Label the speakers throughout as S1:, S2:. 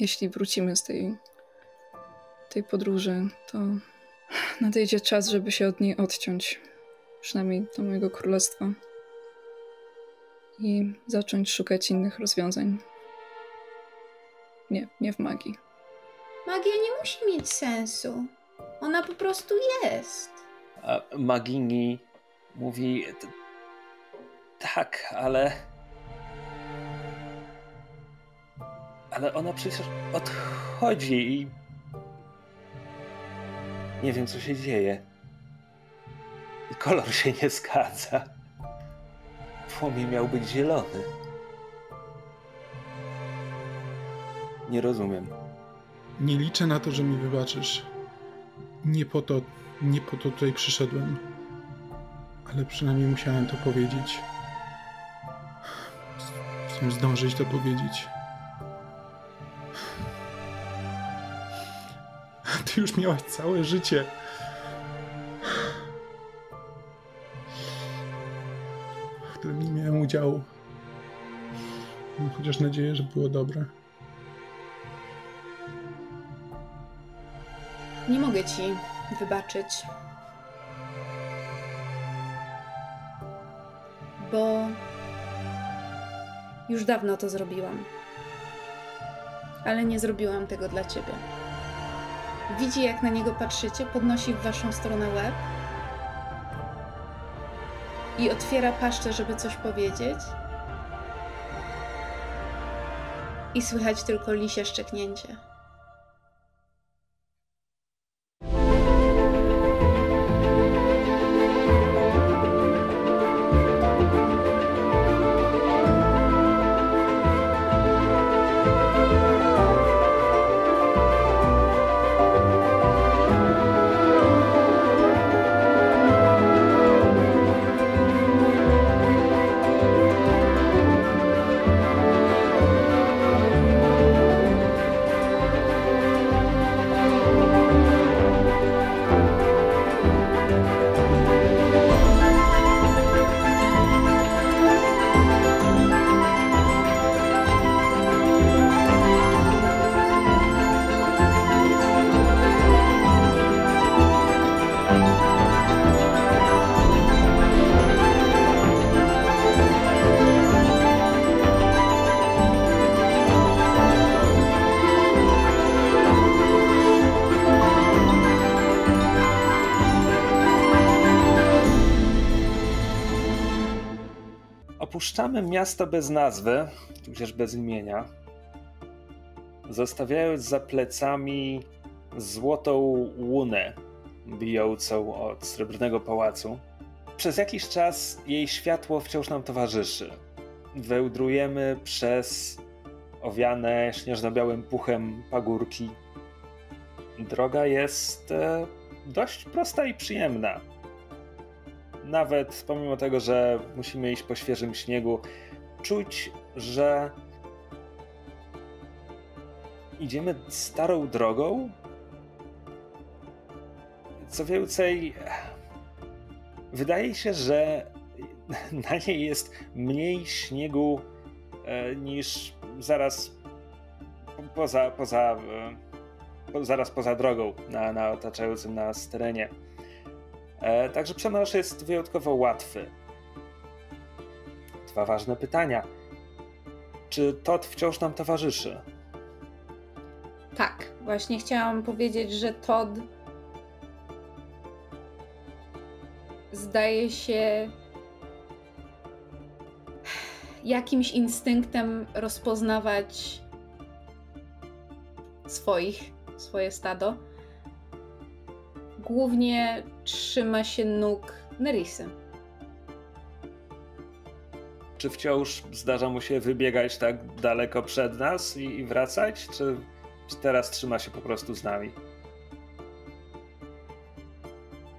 S1: jeśli wrócimy z tej, tej podróży, to nadejdzie czas, żeby się od niej odciąć. Przynajmniej do mojego królestwa. I zacząć szukać innych rozwiązań. Nie, nie w magii.
S2: Magia nie musi mieć sensu. Ona po prostu jest.
S3: A Magini mówi: Tak, ale. Ale ona przecież odchodzi i. Nie wiem, co się dzieje. Kolor się nie zgadza. Płomień miał być zielony. Nie rozumiem.
S4: Nie liczę na to, że mi wybaczysz. Nie po to, nie po to tutaj przyszedłem. Ale przynajmniej musiałem to powiedzieć. Musím zdążyć to powiedzieć. Już miałaś całe życie. W którym nie miałem udziału. Mam chociaż nadzieję, że było dobre.
S2: Nie mogę ci wybaczyć. Bo już dawno to zrobiłam. Ale nie zrobiłam tego dla ciebie. Widzi, jak na niego patrzycie, podnosi w waszą stronę łeb i otwiera paszczę, żeby coś powiedzieć. I słychać tylko lisie szczeknięcie.
S3: Opuszczamy miasto bez nazwy, tudzież bez imienia, zostawiając za plecami złotą łunę bijącą od srebrnego pałacu. Przez jakiś czas jej światło wciąż nam towarzyszy. Wełdrujemy przez owiane śnieżno-białym puchem pagórki. Droga jest e, dość prosta i przyjemna nawet pomimo tego, że musimy iść po świeżym śniegu, czuć, że idziemy starą drogą. Co więcej, wydaje się, że na niej jest mniej śniegu e, niż zaraz poza, poza, e, zaraz poza drogą na, na otaczającym nas terenie. E, także przemarsz jest wyjątkowo łatwy. Dwa ważne pytania. Czy Todd wciąż nam towarzyszy?
S2: Tak, właśnie chciałam powiedzieć, że Todd zdaje się jakimś instynktem rozpoznawać swoich, swoje stado głównie trzyma się nóg Nerisy.
S3: Czy wciąż zdarza mu się wybiegać tak daleko przed nas i, i wracać? Czy teraz trzyma się po prostu z nami?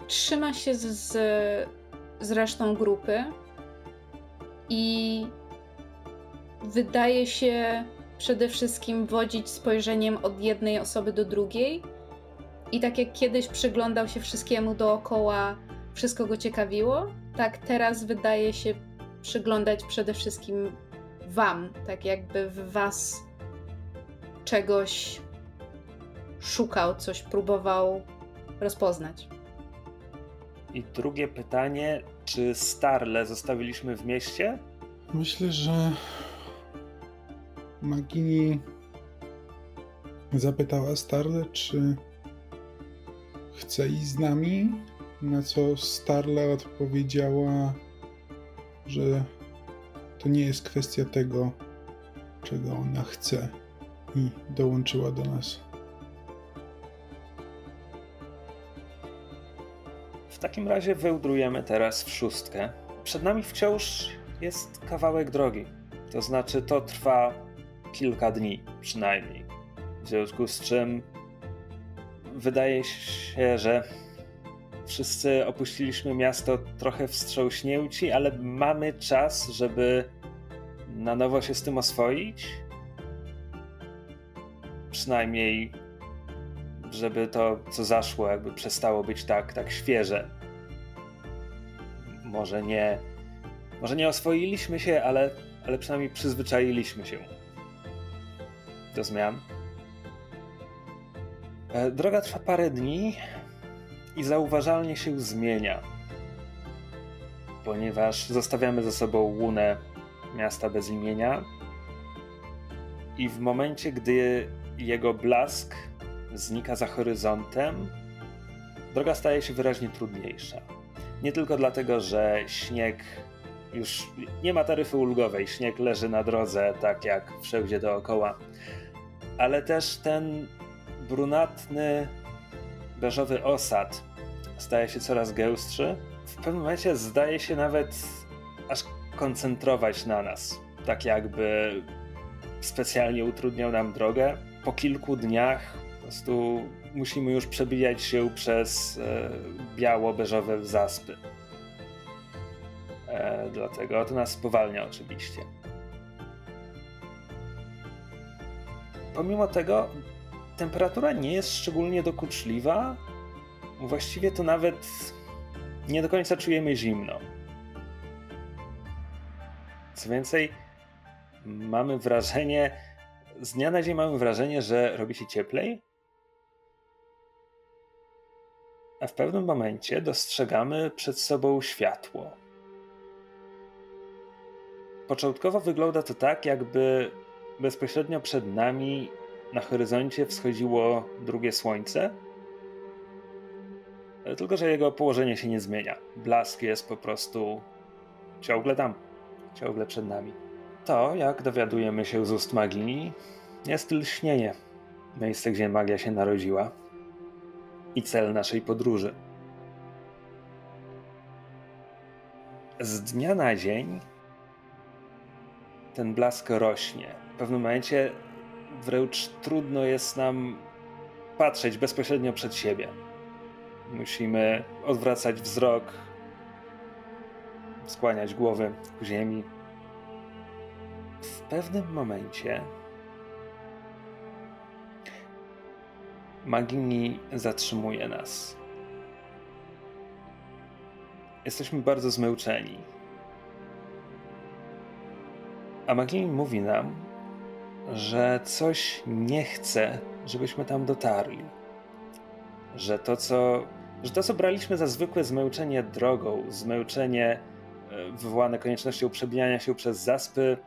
S2: Trzyma się z, z resztą grupy i wydaje się przede wszystkim wodzić spojrzeniem od jednej osoby do drugiej i tak jak kiedyś przyglądał się wszystkiemu dookoła, wszystko go ciekawiło, tak teraz wydaje się przyglądać przede wszystkim Wam, tak jakby w Was czegoś szukał, coś próbował rozpoznać.
S3: I drugie pytanie, czy Starle zostawiliśmy w mieście?
S4: Myślę, że Magini zapytała Starle, czy chce iść z nami, na co Starle odpowiedziała, że to nie jest kwestia tego, czego ona chce i dołączyła do nas.
S3: W takim razie wyłdrujemy teraz w szóstkę. Przed nami wciąż jest kawałek drogi. To znaczy, to trwa kilka dni przynajmniej. W związku z czym wydaje się, że wszyscy opuściliśmy miasto trochę wstrząśnięci, ale mamy czas, żeby na nowo się z tym oswoić. Przynajmniej, żeby to, co zaszło, jakby przestało być tak, tak świeże. Może nie, może nie oswoiliśmy się, ale, ale przynajmniej przyzwyczailiśmy się do zmian. E, droga trwa parę dni i zauważalnie się zmienia, ponieważ zostawiamy za sobą łunę miasta bez imienia i w momencie, gdy jego blask znika za horyzontem, droga staje się wyraźnie trudniejsza. Nie tylko dlatego, że śnieg już nie ma taryfy ulgowej, śnieg leży na drodze tak jak wszędzie dookoła, ale też ten brunatny, beżowy osad staje się coraz gęstszy. W pewnym momencie zdaje się nawet aż koncentrować na nas. Tak jakby specjalnie utrudniał nam drogę. Po kilku dniach po prostu musimy już przebijać się przez e, biało-beżowe zaspy. E, dlatego to nas spowalnia oczywiście. Pomimo tego temperatura nie jest szczególnie dokuczliwa. Właściwie to nawet nie do końca czujemy zimno. Co więcej, mamy wrażenie, z dnia na dzień mamy wrażenie, że robi się cieplej. A w pewnym momencie dostrzegamy przed sobą światło. Początkowo wygląda to tak, jakby bezpośrednio przed nami na horyzoncie wschodziło drugie słońce. Tylko, że jego położenie się nie zmienia. Blask jest po prostu ciągle tam, ciągle przed nami. To, jak dowiadujemy się z ust magii, jest lśnienie. Miejsce, gdzie magia się narodziła. I cel naszej podróży. Z dnia na dzień ten blask rośnie. W pewnym momencie wręcz trudno jest nam patrzeć bezpośrednio przed siebie. Musimy odwracać wzrok, skłaniać głowy ku ziemi. W pewnym momencie Magini zatrzymuje nas. Jesteśmy bardzo zmęczeni. A Magini mówi nam, że coś nie chce, żebyśmy tam dotarli. Że to, co, że to, co braliśmy za zwykłe zmęczenie drogą, zmęczenie e, wywołane koniecznością przebijania się przez zaspy,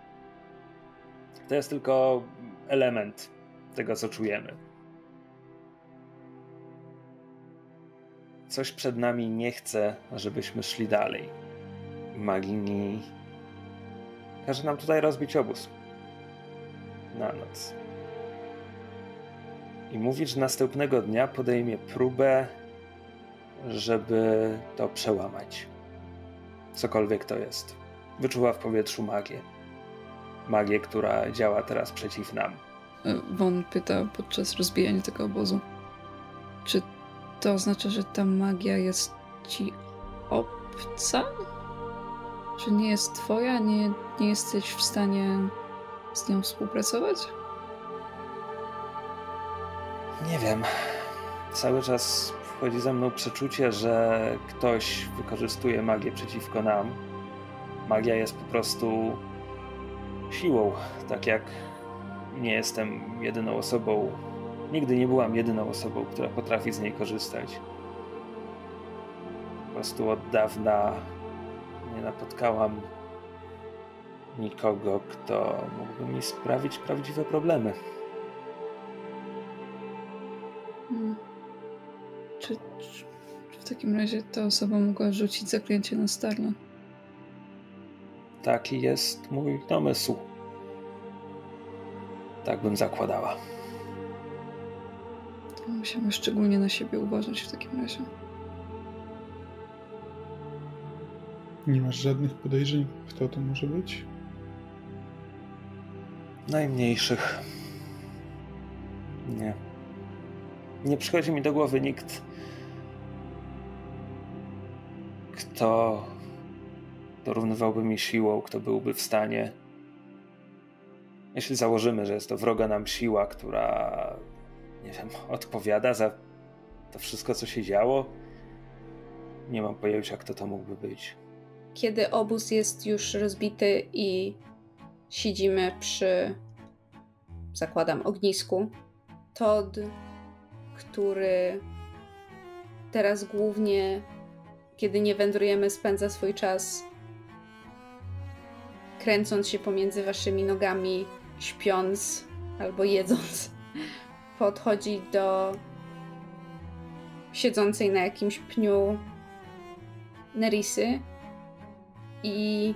S3: to jest tylko element tego, co czujemy. Coś przed nami nie chce, żebyśmy szli dalej. Magini każe nam tutaj rozbić obóz na noc. I mówi, że następnego dnia podejmie próbę, żeby to przełamać. Cokolwiek to jest. Wyczuwa w powietrzu magię. Magię, która działa teraz przeciw nam.
S1: Won pyta podczas rozbijania tego obozu. Czy to oznacza, że ta magia jest ci obca? Czy nie jest twoja? Nie, nie jesteś w stanie z nią współpracować?
S3: Nie wiem. Cały czas wchodzi za mną przeczucie, że ktoś wykorzystuje magię przeciwko nam. Magia jest po prostu siłą, tak jak nie jestem jedyną osobą, nigdy nie byłam jedyną osobą, która potrafi z niej korzystać. Po prostu od dawna nie napotkałam nikogo, kto mógłby mi sprawić prawdziwe problemy.
S1: Hmm. Czy, czy, czy w takim razie ta osoba mogła rzucić zaklęcie na Starla?
S3: Taki jest mój domysł. Tak bym zakładała.
S1: To musimy szczególnie na siebie uważać w takim razie.
S4: Nie masz żadnych podejrzeń, kto to może być?
S3: Najmniejszych. Nie. Nie przychodzi mi do głowy nikt, kto dorównywałby mi siłą, kto byłby w stanie. Jeśli założymy, że jest to wroga nam siła, która, nie wiem, odpowiada za to wszystko, co się działo, nie mam pojęcia, kto to mógłby być.
S2: Kiedy obóz jest już rozbity i siedzimy przy, zakładam, ognisku, Todd, który teraz głównie, kiedy nie wędrujemy, spędza swój czas kręcąc się pomiędzy waszymi nogami, śpiąc albo jedząc, podchodzi do siedzącej na jakimś pniu Nerisy i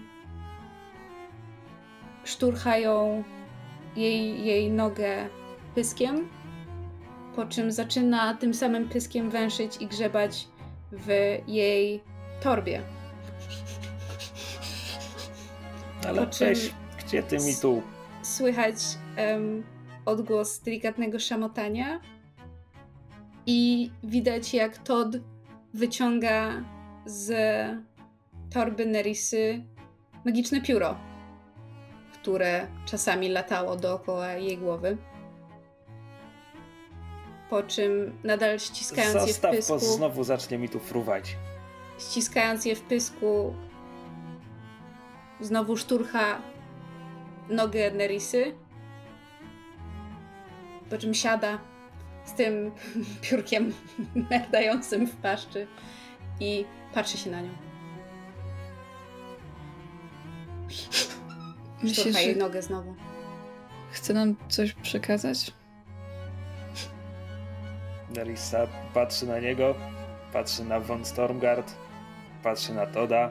S2: szturchają jej, jej nogę pyskiem, po czym zaczyna tym samym pyskiem węszyć i grzebać w jej torbie.
S3: Ale
S2: Po czym
S3: weź, gdzie ty mi tu?
S2: Słychać em, odgłos delikatnego szamotania i widać jak Todd wyciąga z torby Nerisy magiczne pióro, które czasami latało dookoła jej głowy. Po czym nadal ściskając je w
S3: Zostaw,
S2: pysku,
S3: znowu zacznie mi tu fruwać.
S2: ściskając je w pysku, znowu szturcha nogę Nerisy. Po czym siada z tym piórkiem merdającym w paszczy i patrzy się na nią.
S1: Myślisz,
S2: jej
S1: że
S2: nogę znowu.
S1: chce nam coś przekazać?
S3: Nerissa patrzy na niego, patrzy na von Stormgard, patrzy na Toda,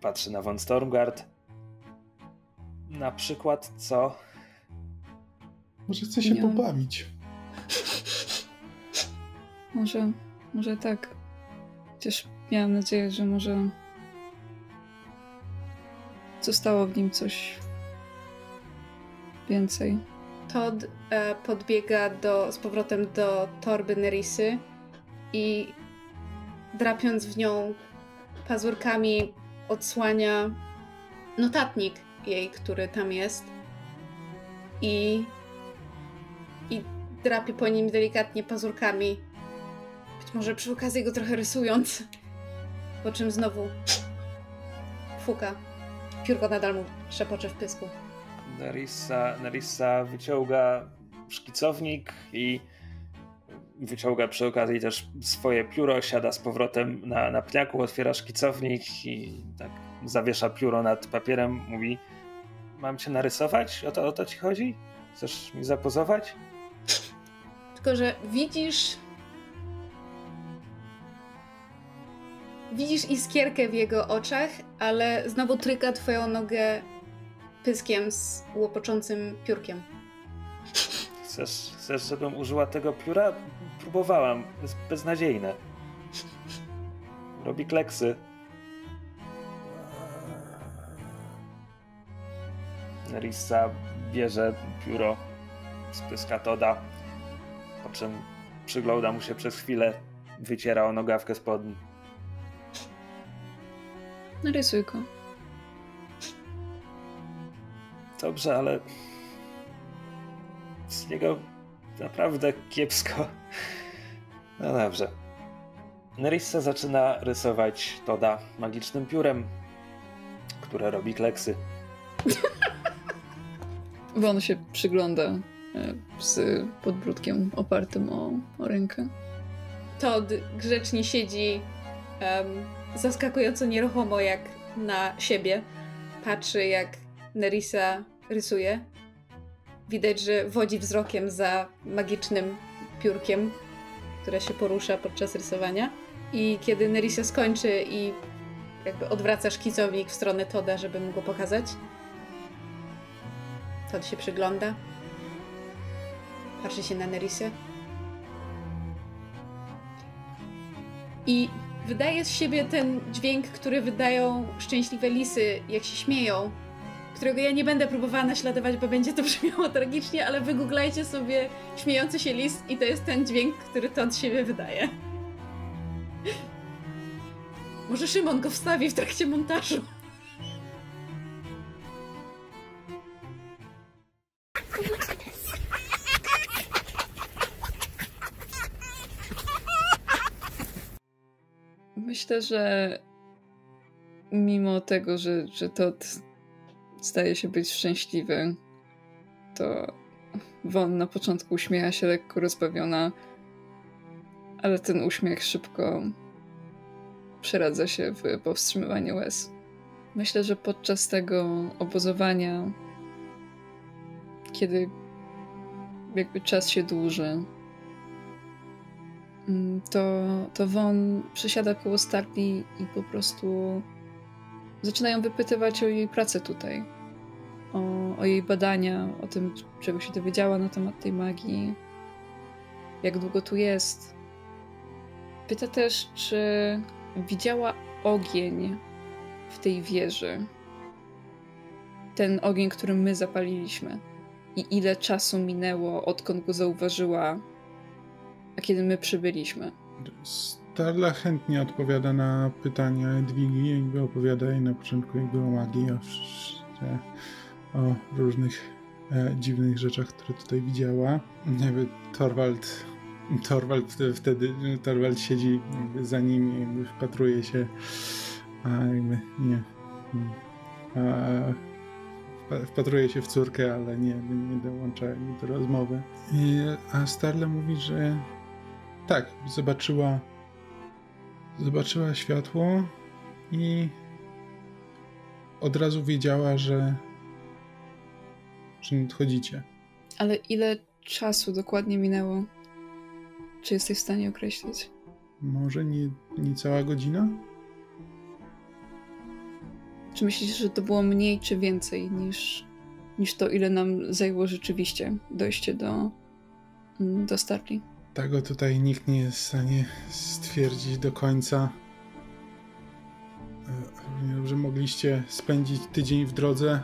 S3: patrzy na von Stormgard. Na przykład co?
S4: Może chce się
S1: Nie.
S4: pobawić.
S1: Może, może tak. Chociaż miałam nadzieję, że może zostało w nim coś więcej.
S2: Todd e, podbiega do, z powrotem do torby Nerisy i drapiąc w nią pazurkami odsłania notatnik jej, który tam jest i, i drapie po nim delikatnie pazurkami, być może przy okazji go trochę rysując, po czym znowu fuka. Piórko nadal mu szepocze w pysku.
S3: Nerissa, Nerissa wyciąga szkicownik i wyciąga przy okazji też swoje pióro, siada z powrotem na, na pniaku, otwiera szkicownik i tak zawiesza pióro nad papierem, mówi mam cię narysować? O to, o to ci chodzi? Chcesz mi zapozować?
S2: Tylko, że widzisz. Widzisz iskierkę w jego oczach, ale znowu tryka twoją nogę pyskiem z łopoczącym piórkiem.
S3: Chcesz, chcesz żebym użyła tego pióra? Próbowałam, jest beznadziejne. Robi kleksy. Nerissa bierze pióro z pyska Toda, po czym przygląda mu się przez chwilę, wyciera o nogawkę spodni.
S1: Narysuj go.
S3: Dobrze, ale z niego naprawdę kiepsko. No dobrze. Nerissa zaczyna rysować Toda magicznym piórem, które robi kleksy.
S1: Bo on się przygląda e, z podbródkiem opartym o, o rękę.
S2: Todd grzecznie siedzi um, zaskakująco nieruchomo jak na siebie. Patrzy jak Nerissa rysuje. Widać, że wodzi wzrokiem za magicznym piórkiem, które się porusza podczas rysowania. I kiedy Nerissa skończy i jakby odwraca szkicownik w stronę Toda, żeby mu go pokazać, Tod się przygląda. Patrzy się na Nerissę. I wydaje z siebie ten dźwięk, który wydają szczęśliwe lisy, jak się śmieją, którego ja nie będę próbowała naśladować, bo będzie to brzmiało tragicznie, ale wygooglajcie sobie śmiejący się lis i to jest ten dźwięk, który to od siebie wydaje. Może Szymon go wstawi w trakcie montażu.
S1: Myślę, że mimo tego, że, że Todd zdaje się być szczęśliwy, to Won na początku uśmiecha się lekko rozbawiona, ale ten uśmiech szybko przeradza się w powstrzymywanie łez. Myślę, że podczas tego obozowania, kiedy jakby czas się dłuży, to, to Won przysiada koło Starli i po prostu zaczynają wypytywać o jej pracę tutaj, o, o jej badania, o tym, czego się dowiedziała na temat tej magii, jak długo tu jest. Pyta też, czy widziała ogień w tej wieży. Ten ogień, który my zapaliliśmy. I ile czasu minęło, odkąd go zauważyła, a kiedy my przybyliśmy.
S4: Starla chętnie odpowiada na pytania Edwigi, jakby opowiada jej na początku jakby o magii, o, o różnych e, dziwnych rzeczach, które tutaj widziała. Jakby Torwald Torwald wtedy, Torwald siedzi za nim i jakby wpatruje się, a jakby nie, a, wpatruje się w córkę, ale nie, nie dołącza do rozmowy. I, a Starla mówi, że tak, zobaczyła zobaczyła światło i od razu wiedziała, że że nadchodzicie.
S1: Ale ile czasu dokładnie minęło? Czy jesteś w stanie określić?
S4: Może nie, nie cała godzina?
S1: Czy myślisz, że to było mniej czy więcej niż, niż to, ile nam zajęło rzeczywiście dojście do, mm, do Starli?
S4: Tego tutaj nikt nie jest w stanie stwierdzić do końca. E, że mogliście spędzić tydzień w drodze,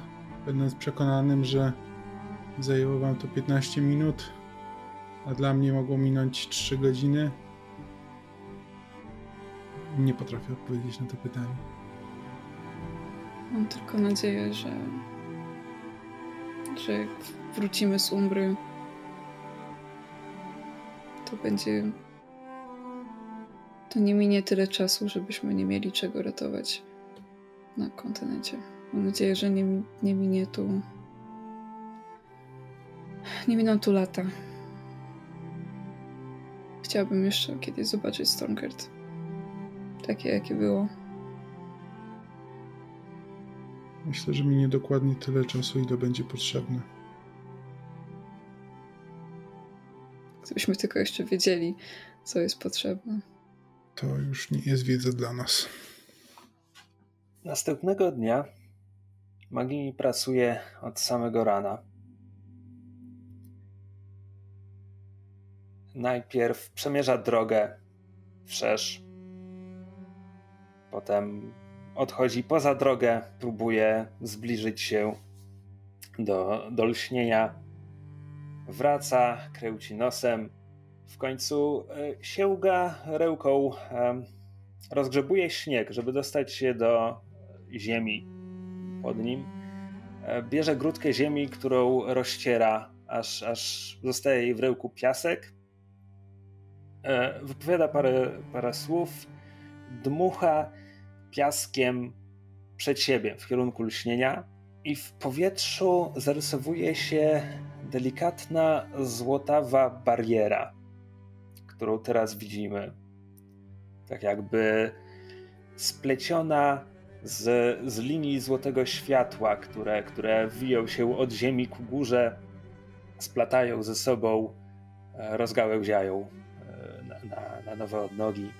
S4: będąc przekonanym, że zajęło wam to 15 minut a dla mnie mogło minąć 3 godziny. Nie potrafię odpowiedzieć na to pytanie.
S1: Mam tylko nadzieję, że, że wrócimy z Umbry, to będzie. To nie minie tyle czasu, żebyśmy nie mieli czego ratować na kontynencie. Mam nadzieję, że nie, nie minie tu. Nie miną tu lata. Chciałabym jeszcze kiedyś zobaczyć Stormgard. Takie, jakie było.
S4: Myślę, że minie dokładnie tyle czasu, ile będzie potrzebne.
S1: Gdybyśmy tylko jeszcze wiedzieli, co jest potrzebne.
S4: To już nie jest wiedza dla nas.
S3: Następnego dnia Magini pracuje od samego rana. najpierw przemierza drogę wszerz, potem odchodzi poza drogę, próbuje zbliżyć się do, do lśnienia, wraca, kręci nosem, w końcu e, sięga rełką, rozgrzebuje śnieg, żeby dostać się do ziemi pod nim. E, bierze grudkę ziemi, którą rozciera, aż, aż zostaje jej w rełku piasek E, wypowiada parę, parę słów, dmucha piaskiem przed siebie w kierunku lśnienia i w powietrzu zarysowuje się delikatna złotawa bariera, którą teraz widzimy. Tak jakby spleciona z, z linii złotego światła, które, które wiją się od ziemi ku górze, splatają ze sobą, e, rozgałęziają e, na, na, na nowe odnogi.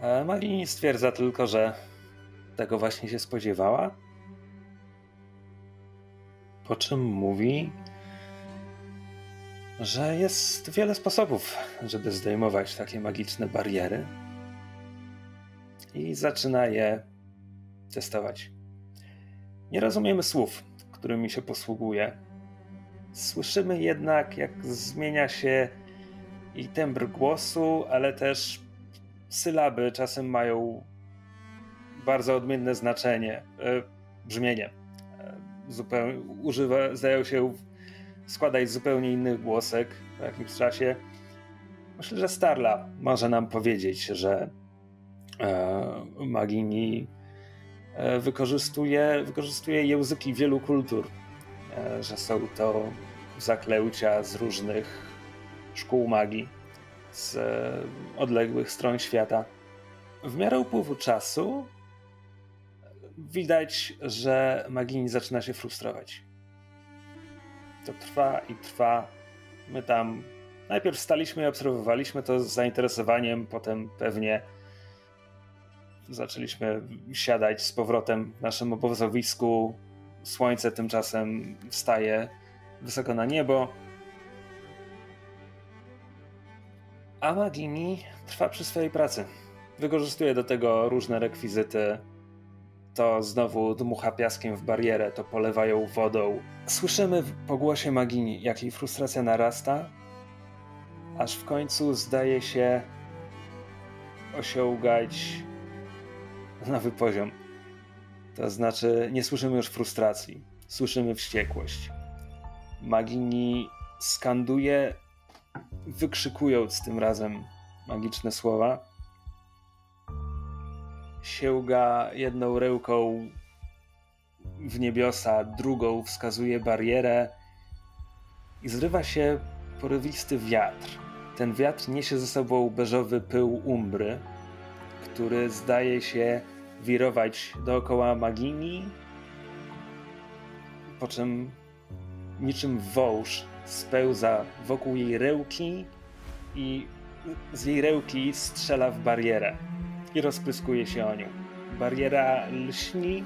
S3: E, Marini stwierdza tylko, że tego właśnie się spodziewała. Po czym mówi, że jest wiele sposobów, żeby zdejmować takie magiczne bariery. I zaczyna je testować. Nie rozumiemy słów, którymi się posługuje. Słyszymy jednak, jak zmienia się i tembr głosu, ale też sylaby czasem mają bardzo odmienne znaczenie, e, brzmienie. Zupełnie, używa, zdają się składać zupełnie innych głosek po jakimś czasie. Myślę, że Starla może nam powiedzieć, że e, Magini e, wykorzystuje, wykorzystuje języki wielu kultur, e, że są to zaklęcia z różnych szkół magii, z e, odległych stron świata. W miarę upływu czasu widać, że Magini zaczyna się frustrować. To trwa i trwa. My tam najpierw staliśmy i obserwowaliśmy to z zainteresowaniem, potem pewnie zaczęliśmy siadać z powrotem w naszym obozowisku. Słońce tymczasem wstaje wysoko na niebo. A Magini trwa przy swojej pracy. Wykorzystuje do tego różne rekwizyty, to znowu dmucha piaskiem w barierę, to polewają wodą. Słyszymy po głosie Magini, jak jej frustracja narasta, aż w końcu zdaje się osiągać nowy poziom. To znaczy, nie słyszymy już frustracji, słyszymy wściekłość. Magini skanduje, wykrzykując tym razem magiczne słowa sięga jedną ręką w niebiosa, drugą wskazuje barierę i zrywa się porywisty wiatr. Ten wiatr niesie ze sobą beżowy pył umbry, który zdaje się wirować dookoła Magini, po czym niczym wąż spełza wokół jej rełki i z jej rełki strzela w barierę i rozpryskuje się o nią. Bariera lśni,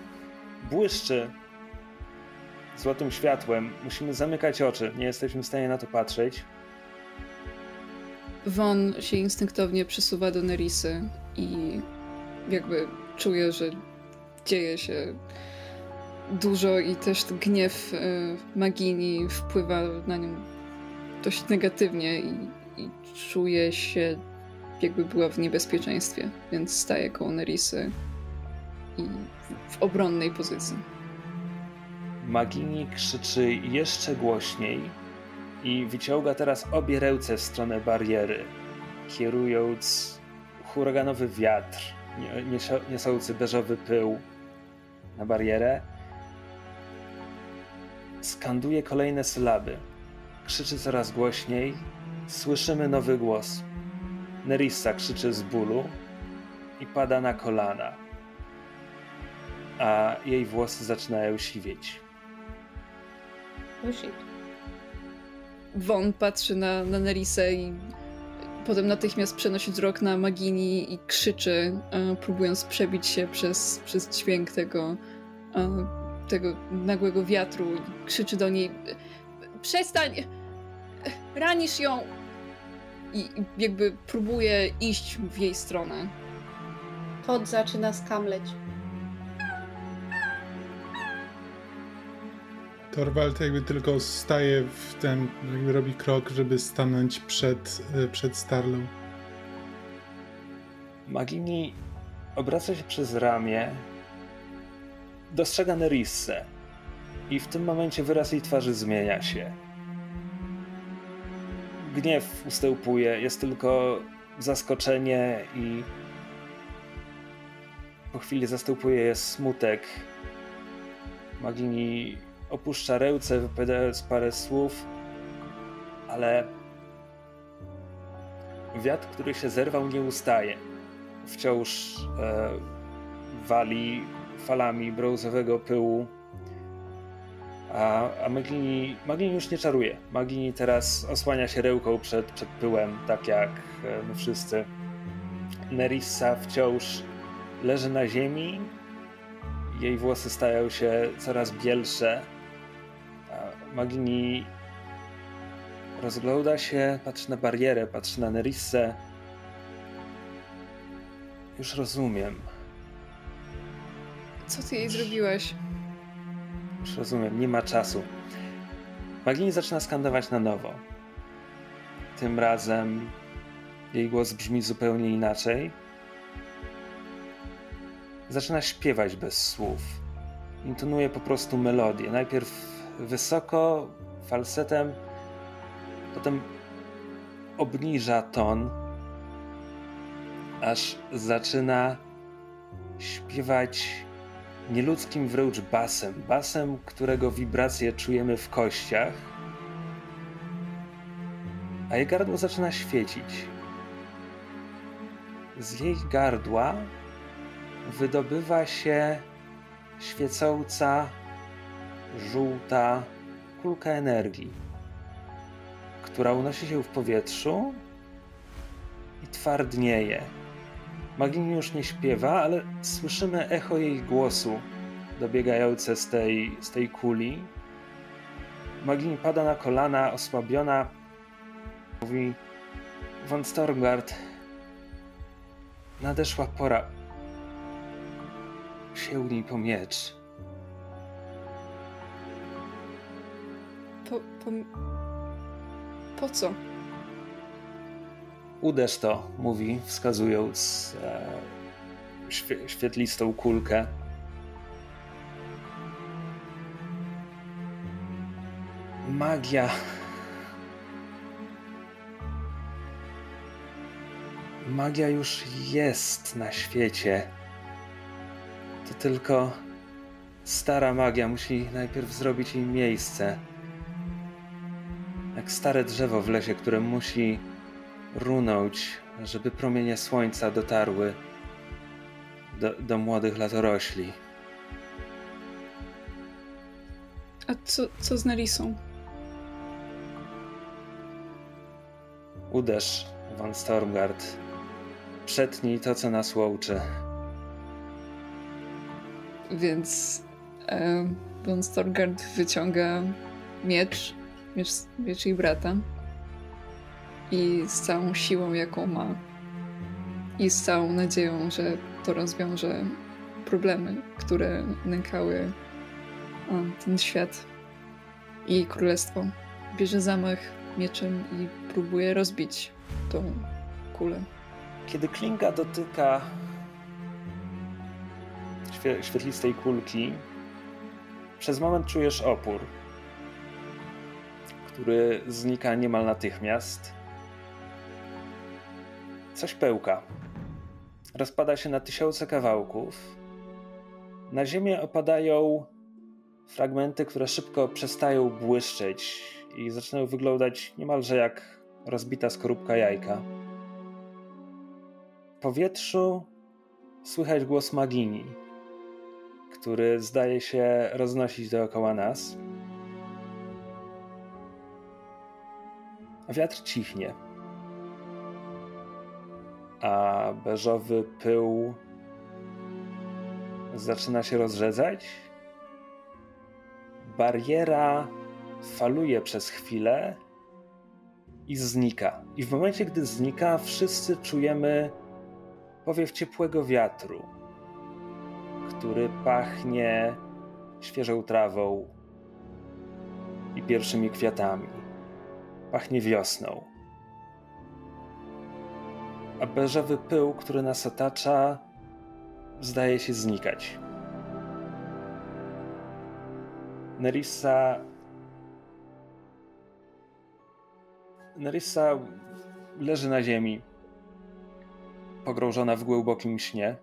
S3: błyszczy złotym światłem. Musimy zamykać oczy, nie jesteśmy w stanie na to patrzeć.
S1: Won się instynktownie przesuwa do Nerisy i jakby czuje, że dzieje się dużo i też gniew y, Magini wpływa na nią dość negatywnie i, i czuje się jakby była w niebezpieczeństwie, więc staje koło Nerisy i w obronnej pozycji.
S3: Magini krzyczy jeszcze głośniej i wyciąga teraz obie ręce w stronę bariery, kierując huraganowy wiatr, niosący beżowy pył na barierę. Skanduje kolejne sylaby. Krzyczy coraz głośniej. Słyszymy nowy głos. Nerissa krzyczy z bólu i pada na kolana, a jej włosy zaczynają siwieć.
S2: Shit.
S1: Von patrzy na, na i potem natychmiast przenosi wzrok na Magini i krzyczy, e, próbując przebić się przez, przez dźwięk tego, e, tego nagłego wiatru. Krzyczy do niej: Przestań! Ranisz ją! I jakby próbuje iść w jej stronę.
S2: Kot zaczyna skamleć.
S4: Torwald jakby tylko staje w ten, jakby robi krok, żeby stanąć przed, e, przed Starlą.
S3: Magini obraca się przez ramię, dostrzega Nerissę i w tym momencie wyraz jej twarzy zmienia się gniew ustępuje, jest tylko zaskoczenie i po chwili zastępuje je smutek Magini opuszcza ręce, wypowiadając parę słów, ale wiatr, który się zerwał, nie ustaje. Wciąż e, wali falami brązowego pyłu. A, a już nie czaruje. Maglini teraz osłania się rełką przed, przed pyłem, tak jak e, my wszyscy. Nerissa wciąż leży na ziemi. Jej włosy stają się coraz bielsze. A rozgląda się, patrzy na barierę, patrzy na Nerissę. Już rozumiem.
S1: Co ty jej zrobiłeś?
S3: Już rozumiem, nie ma czasu. Magini zaczyna skandować na nowo. Tym razem jej głos brzmi zupełnie inaczej. Zaczyna śpiewać bez słów. Intonuje po prostu melodię. Najpierw wysoko, falsetem, potem obniża ton, aż zaczyna śpiewać nieludzkim wręcz basem. Basem, którego wibracje czujemy w kościach. A jej gardło zaczyna świecić. Z jej gardła wydobywa się świecąca, żółta kulka energii, która unosi się w powietrzu i twardnieje. Magini już nie śpiewa, ale słyszymy echo jej głosu dobiegające z tej, z tej kuli. Magini pada na kolana, osłabiona. Mówi: Von Stormgard, nadeszła pora. Sięgnij po miecz.
S1: Po, po, po co?
S3: Uderz to, mówi, wskazując e, świe, świetlistą kulkę. Magia. Magia już jest na świecie. To tylko stara magia musi najpierw zrobić jej miejsce. Jak stare drzewo w lesie, które musi runąć, żeby promienie słońca dotarły do, do młodych latorośli.
S1: A co, co z Nerisą?
S3: Uderz, Van Stormgard. Przetnij to, co nas łączy.
S1: Więc e, Von Storgard wyciąga miecz, miecz, miecz jej brata i z całą siłą, jaką ma i z całą nadzieją, że to rozwiąże problemy, które nękały o, ten świat i królestwo. Bierze zamach mieczem i próbuje rozbić tą kulę.
S3: Kiedy klinga dotyka świe świetlistej kulki, przez moment czujesz opór, który znika niemal natychmiast. Coś pełka. Rozpada się na tysiące kawałków. Na ziemię opadają fragmenty, które szybko przestają błyszczeć i zaczynają wyglądać niemalże jak rozbita skorupka jajka. W powietrzu słychać głos Magini, który zdaje się roznosić dookoła nas. Wiatr cichnie a beżowy pył zaczyna się rozrzedzać. Bariera faluje przez chwilę i znika. I w momencie, gdy znika, wszyscy czujemy powiew ciepłego wiatru, który pachnie świeżą trawą i pierwszymi kwiatami. Pachnie wiosną a beżowy pył, który nas otacza, zdaje się znikać. Nerissa. Nerissa leży na ziemi, pogrążona w głębokim śnie.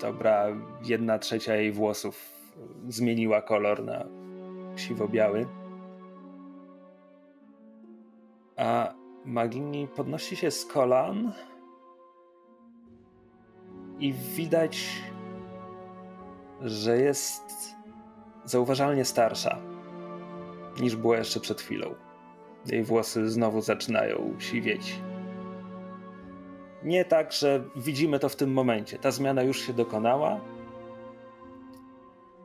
S3: Dobra, jedna trzecia jej włosów zmieniła kolor na siwo-biały. A Magini podnosi się z kolan i widać, że jest zauważalnie starsza niż była jeszcze przed chwilą. Jej włosy znowu zaczynają siwieć. Nie tak, że widzimy to w tym momencie. Ta zmiana już się dokonała.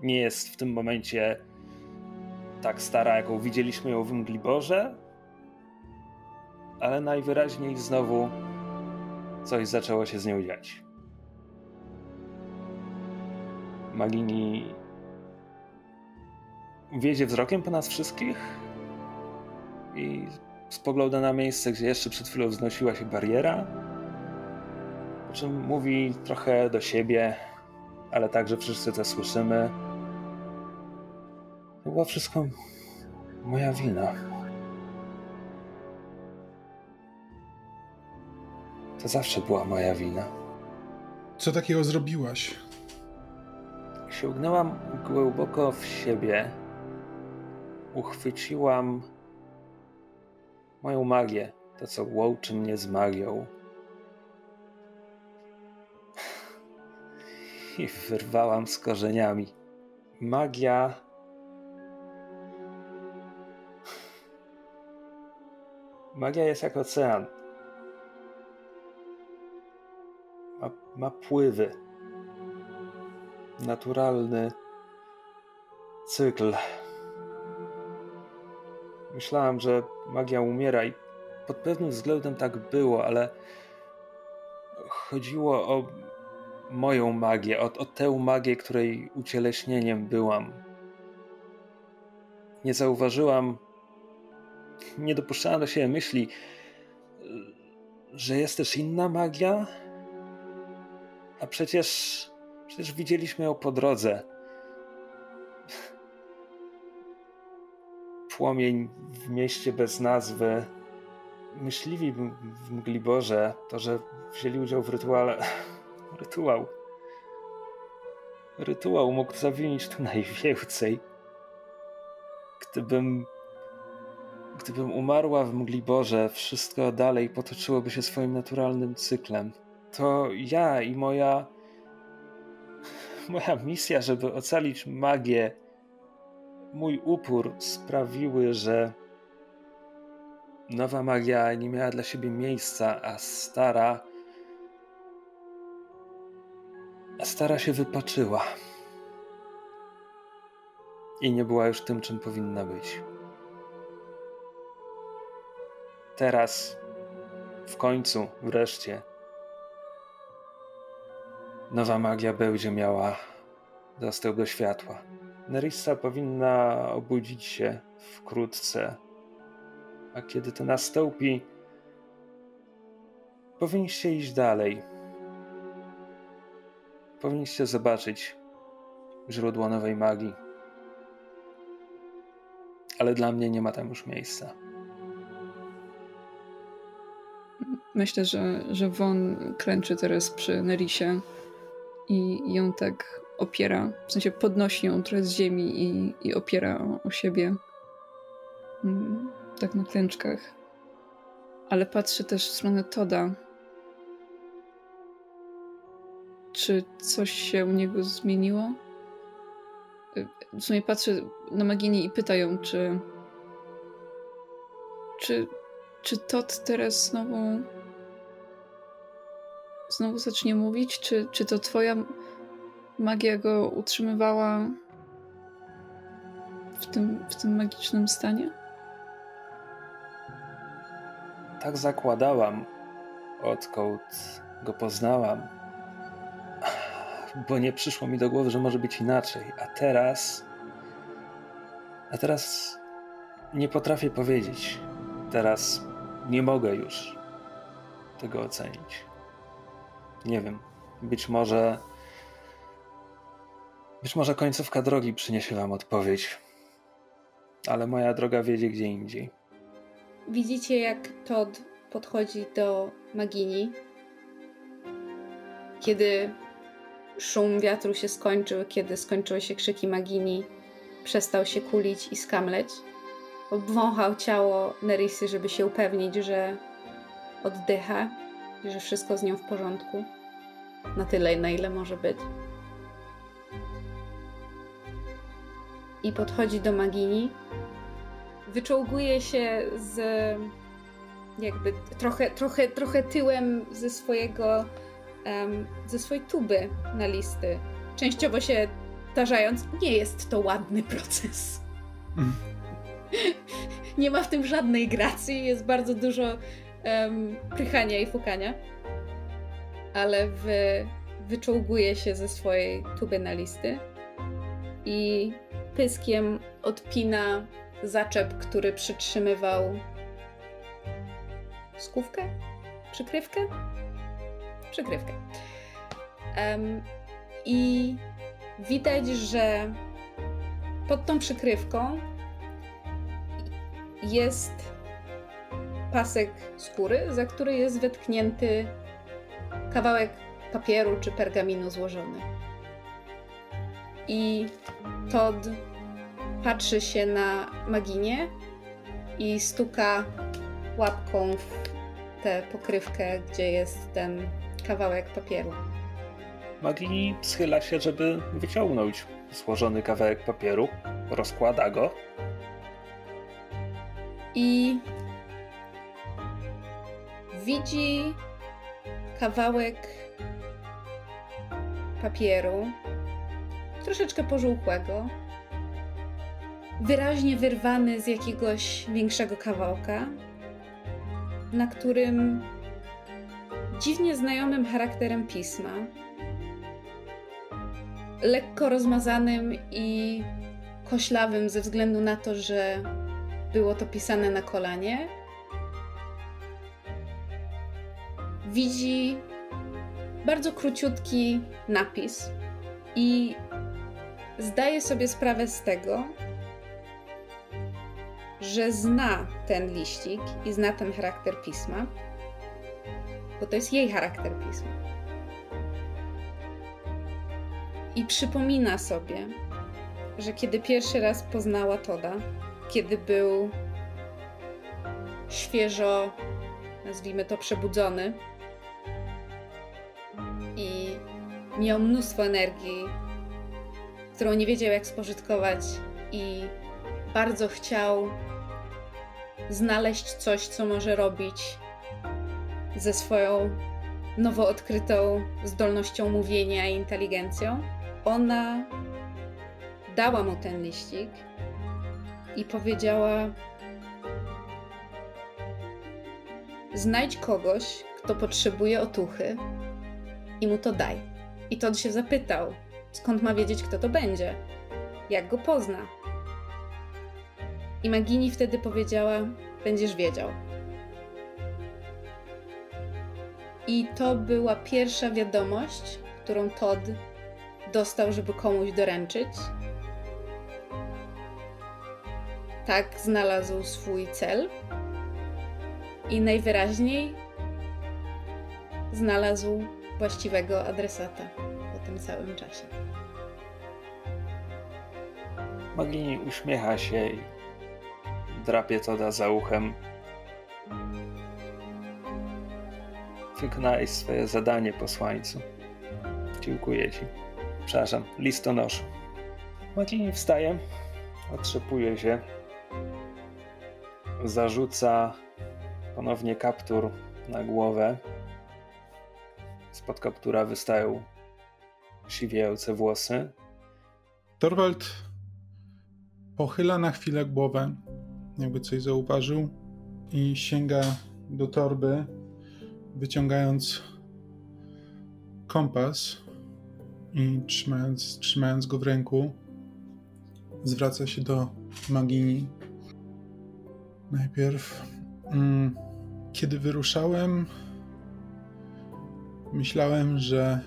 S3: Nie jest w tym momencie tak stara, jaką widzieliśmy ją w Mgliborze, ale najwyraźniej znowu coś zaczęło się z nią dziać. Magini wiedzie wzrokiem po nas wszystkich i spogląda na miejsce, gdzie jeszcze przed chwilą wznosiła się bariera, po czym mówi trochę do siebie, ale także wszyscy to słyszymy. To było wszystko moja wina. To zawsze była moja wina.
S4: Co takiego zrobiłaś?
S3: Sięgnęłam głęboko w siebie. Uchwyciłam moją magię, to co łączy mnie z magią. I wyrwałam z korzeniami. Magia. Magia jest jak ocean. Ma, pływy. Naturalny cykl. Myślałam, że magia umiera i pod pewnym względem tak było, ale chodziło o moją magię, o, o tę magię, której ucieleśnieniem byłam. Nie zauważyłam, nie dopuszczałam do siebie myśli, że jest też inna magia, a przecież, przecież widzieliśmy ją po drodze. Płomień w mieście bez nazwy. Myśliwi w Mgliborze, to, że wzięli udział w rytuale. Rytuał. Rytuał mógł zawinić tu najwięcej. Gdybym. Gdybym umarła w Mgliborze, wszystko dalej potoczyłoby się swoim naturalnym cyklem to ja i moja moja misja, żeby ocalić magię, mój upór sprawiły, że nowa magia nie miała dla siebie miejsca, a stara a stara się wypaczyła. I nie była już tym, czym powinna być. Teraz, w końcu, wreszcie, Nowa magia będzie miała do światła. Nerissa powinna obudzić się wkrótce. A kiedy to nastąpi, powinniście iść dalej. Powinniście zobaczyć źródło nowej magii. Ale dla mnie nie ma tam już miejsca.
S1: Myślę, że, że Won klęczy teraz przy Nerisie i ją tak opiera, w sensie podnosi ją trochę z ziemi i, i opiera o, o siebie. Mm, tak na klęczkach. Ale patrzy też w stronę Toda. Czy coś się u niego zmieniło? Y, w sumie patrzy na Magini i pyta ją, czy. Czy. Czy Todd teraz znowu znowu zacznie mówić? Czy, czy to twoja magia go utrzymywała w tym, w tym magicznym stanie?
S3: Tak zakładałam, odkąd go poznałam. Bo nie przyszło mi do głowy, że może być inaczej. A teraz. A teraz nie potrafię powiedzieć. Teraz nie mogę już tego ocenić. Nie wiem. Być może. Być może końcówka drogi przyniesie Wam odpowiedź. Ale moja droga wiedzie gdzie indziej.
S2: Widzicie, jak Todd podchodzi do Magini. Kiedy szum wiatru się skończył, kiedy skończyły się krzyki Magini, przestał się kulić i skamleć. Obwąchał ciało Nerisy, żeby się upewnić, że oddycha że wszystko z nią w porządku. Na tyle, na ile może być. I podchodzi do Magini. Wyczołguje się z jakby trochę, trochę, trochę tyłem ze swojego um, ze swojej tuby na listy. Częściowo się tarzając, nie jest to ładny proces. Mm. nie ma w tym żadnej gracji, jest bardzo dużo um, prychania i fukania. Ale wy, wyczołguje się ze swojej tuby na listy i pyskiem odpina zaczep, który przytrzymywał skówkę? Przykrywkę? Przykrywkę. Um, I widać, że pod tą przykrywką jest pasek skóry, za który jest wetknięty kawałek papieru czy pergaminu złożony. I Todd patrzy się na Maginie i stuka łapką w tę pokrywkę, gdzie jest ten kawałek papieru.
S3: Magini schyla się, żeby wyciągnąć złożony kawałek papieru, rozkłada go.
S2: I widzi kawałek papieru, troszeczkę pożółkłego, wyraźnie wyrwany z jakiegoś większego kawałka, na którym dziwnie znajomym charakterem pisma, lekko rozmazanym i koślawym ze względu na to, że było to pisane na kolanie, widzi bardzo króciutki napis i zdaje sobie sprawę z tego, że zna ten liścik i zna ten charakter pisma, bo to jest jej charakter pisma. I przypomina sobie, że kiedy pierwszy raz poznała Toda, kiedy był świeżo, nazwijmy to, przebudzony i miał mnóstwo energii, którą nie wiedział jak spożytkować i bardzo chciał znaleźć coś, co może robić ze swoją nowo odkrytą zdolnością mówienia i inteligencją. Ona dała mu ten liścik i powiedziała: Znajdź kogoś, kto potrzebuje otuchy i mu to daj. I to się zapytał, skąd ma wiedzieć, kto to będzie, jak go pozna. I Magini wtedy powiedziała: Będziesz wiedział. I to była pierwsza wiadomość, którą Todd dostał, żeby komuś doręczyć. Tak znalazł swój cel. I najwyraźniej znalazł właściwego adresata po tym całym czasie.
S3: Magini uśmiecha się i drapie Toda za uchem. Wykonałeś swoje zadanie, posłańcu. Dziękuję ci. Przepraszam, listonosz. Magini wstaje, otrzepuje się, zarzuca ponownie kaptur na głowę. Spod kaptura wystają siwiejące włosy.
S4: Torwald pochyla na chwilę głowę, jakby coś zauważył i sięga do torby, wyciągając kompas i trzymając, trzymając go w ręku, zwraca się do Magini. Najpierw, mm, kiedy wyruszałem, Myślałem, że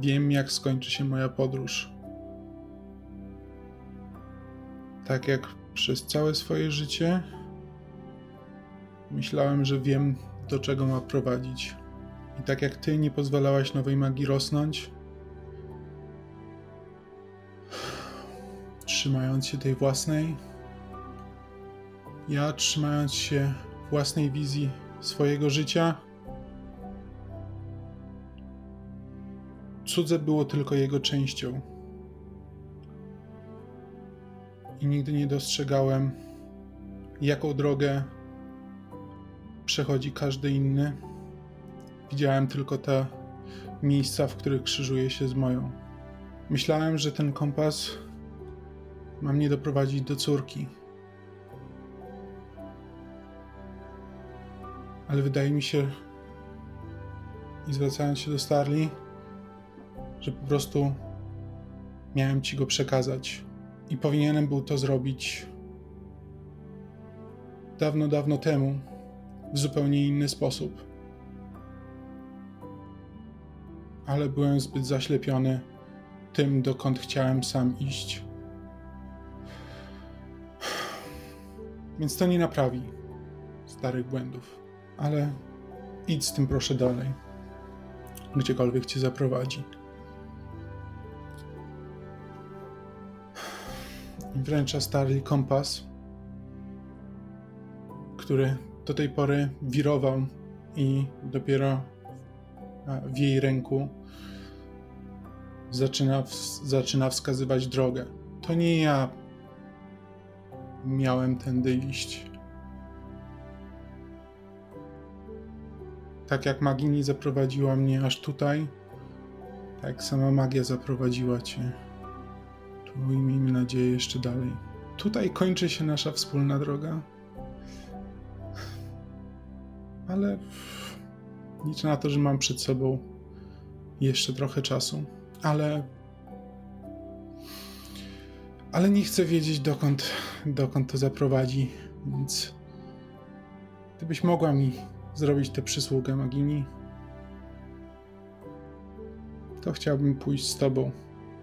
S4: wiem, jak skończy się moja podróż. Tak jak przez całe swoje życie, myślałem, że wiem, do czego ma prowadzić. I tak jak ty nie pozwalałaś nowej magii rosnąć, trzymając się tej własnej, ja trzymając się własnej wizji swojego życia, Cudze było tylko jego częścią. I nigdy nie dostrzegałem, jaką drogę przechodzi każdy inny. Widziałem tylko te miejsca, w których krzyżuje się z moją. Myślałem, że ten kompas ma mnie doprowadzić do córki. Ale wydaje mi się, i zwracając się do Starli, że po prostu miałem ci go przekazać. I powinienem był to zrobić dawno, dawno temu, w zupełnie inny sposób. Ale byłem zbyt zaślepiony tym, dokąd chciałem sam iść. Więc to nie naprawi starych błędów. Ale idź z tym proszę dalej. Gdziekolwiek cię zaprowadzi. Wręcza stary kompas, który do tej pory wirował i dopiero w jej ręku zaczyna, zaczyna wskazywać drogę. To nie ja miałem tędy iść. Tak jak Magini zaprowadziła mnie aż tutaj, tak sama magia zaprowadziła cię. Tu i miejmy nadzieję jeszcze dalej. Tutaj kończy się nasza wspólna droga. Ale liczę na to, że mam przed sobą jeszcze trochę czasu. Ale. Ale nie chcę wiedzieć, dokąd, dokąd to zaprowadzi, więc. Gdybyś mogła mi zrobić tę przysługę Magini, to chciałbym pójść z tobą.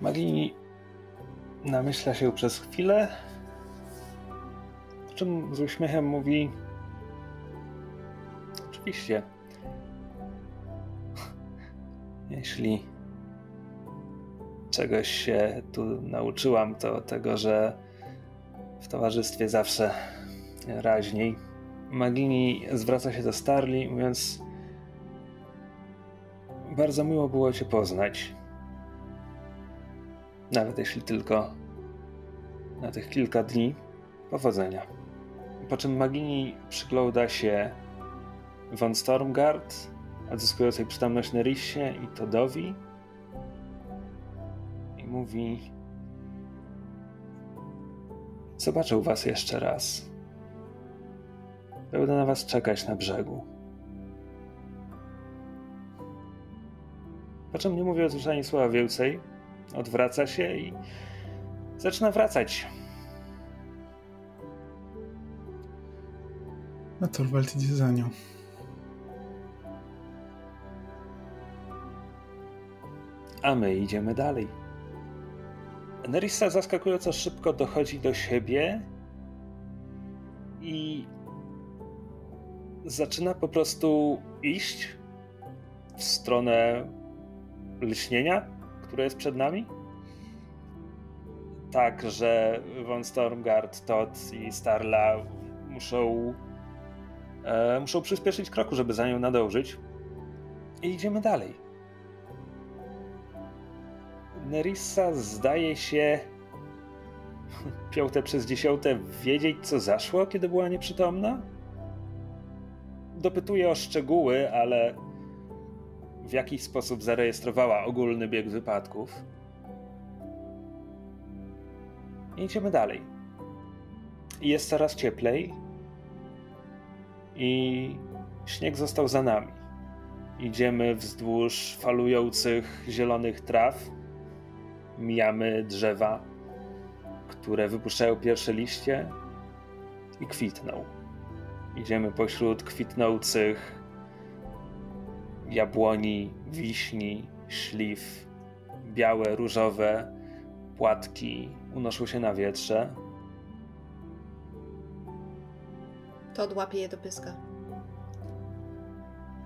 S3: Magini namyśla się przez chwilę, po czym z uśmiechem mówi: Oczywiście. Jeśli czegoś się tu nauczyłam, to tego, że w towarzystwie zawsze raźniej. Magini zwraca się do Starli, mówiąc: Bardzo miło było Cię poznać. Nawet jeśli tylko na tych kilka dni. Powodzenia. Po czym Magini przygląda się von Stormgard, odzyskującej przytomność Nerissie i Todowi i mówi Zobaczę was jeszcze raz. Będę na was czekać na brzegu. Po czym nie mówi o ani słowa więcej, odwraca się i zaczyna wracać.
S4: A Torwald idzie za nią.
S3: A my idziemy dalej. Nerissa zaskakująco szybko dochodzi do siebie i zaczyna po prostu iść w stronę lśnienia, które jest przed nami. Tak, że von Stormgard, Todd i Starla muszą, e, muszą przyspieszyć kroku, żeby za nią nadążyć. I idziemy dalej. Nerissa zdaje się piąte przez dziesiąte wiedzieć, co zaszło, kiedy była nieprzytomna? Dopytuje o szczegóły, ale w jakiś sposób zarejestrowała ogólny bieg wypadków. Idziemy dalej. Jest coraz cieplej i śnieg został za nami. Idziemy wzdłuż falujących zielonych traw mijamy drzewa, które wypuszczają pierwsze liście i kwitną. Idziemy pośród kwitnących jabłoni, wiśni, śliw, białe, różowe płatki unoszą się na wietrze.
S2: To odłapie je do pyska.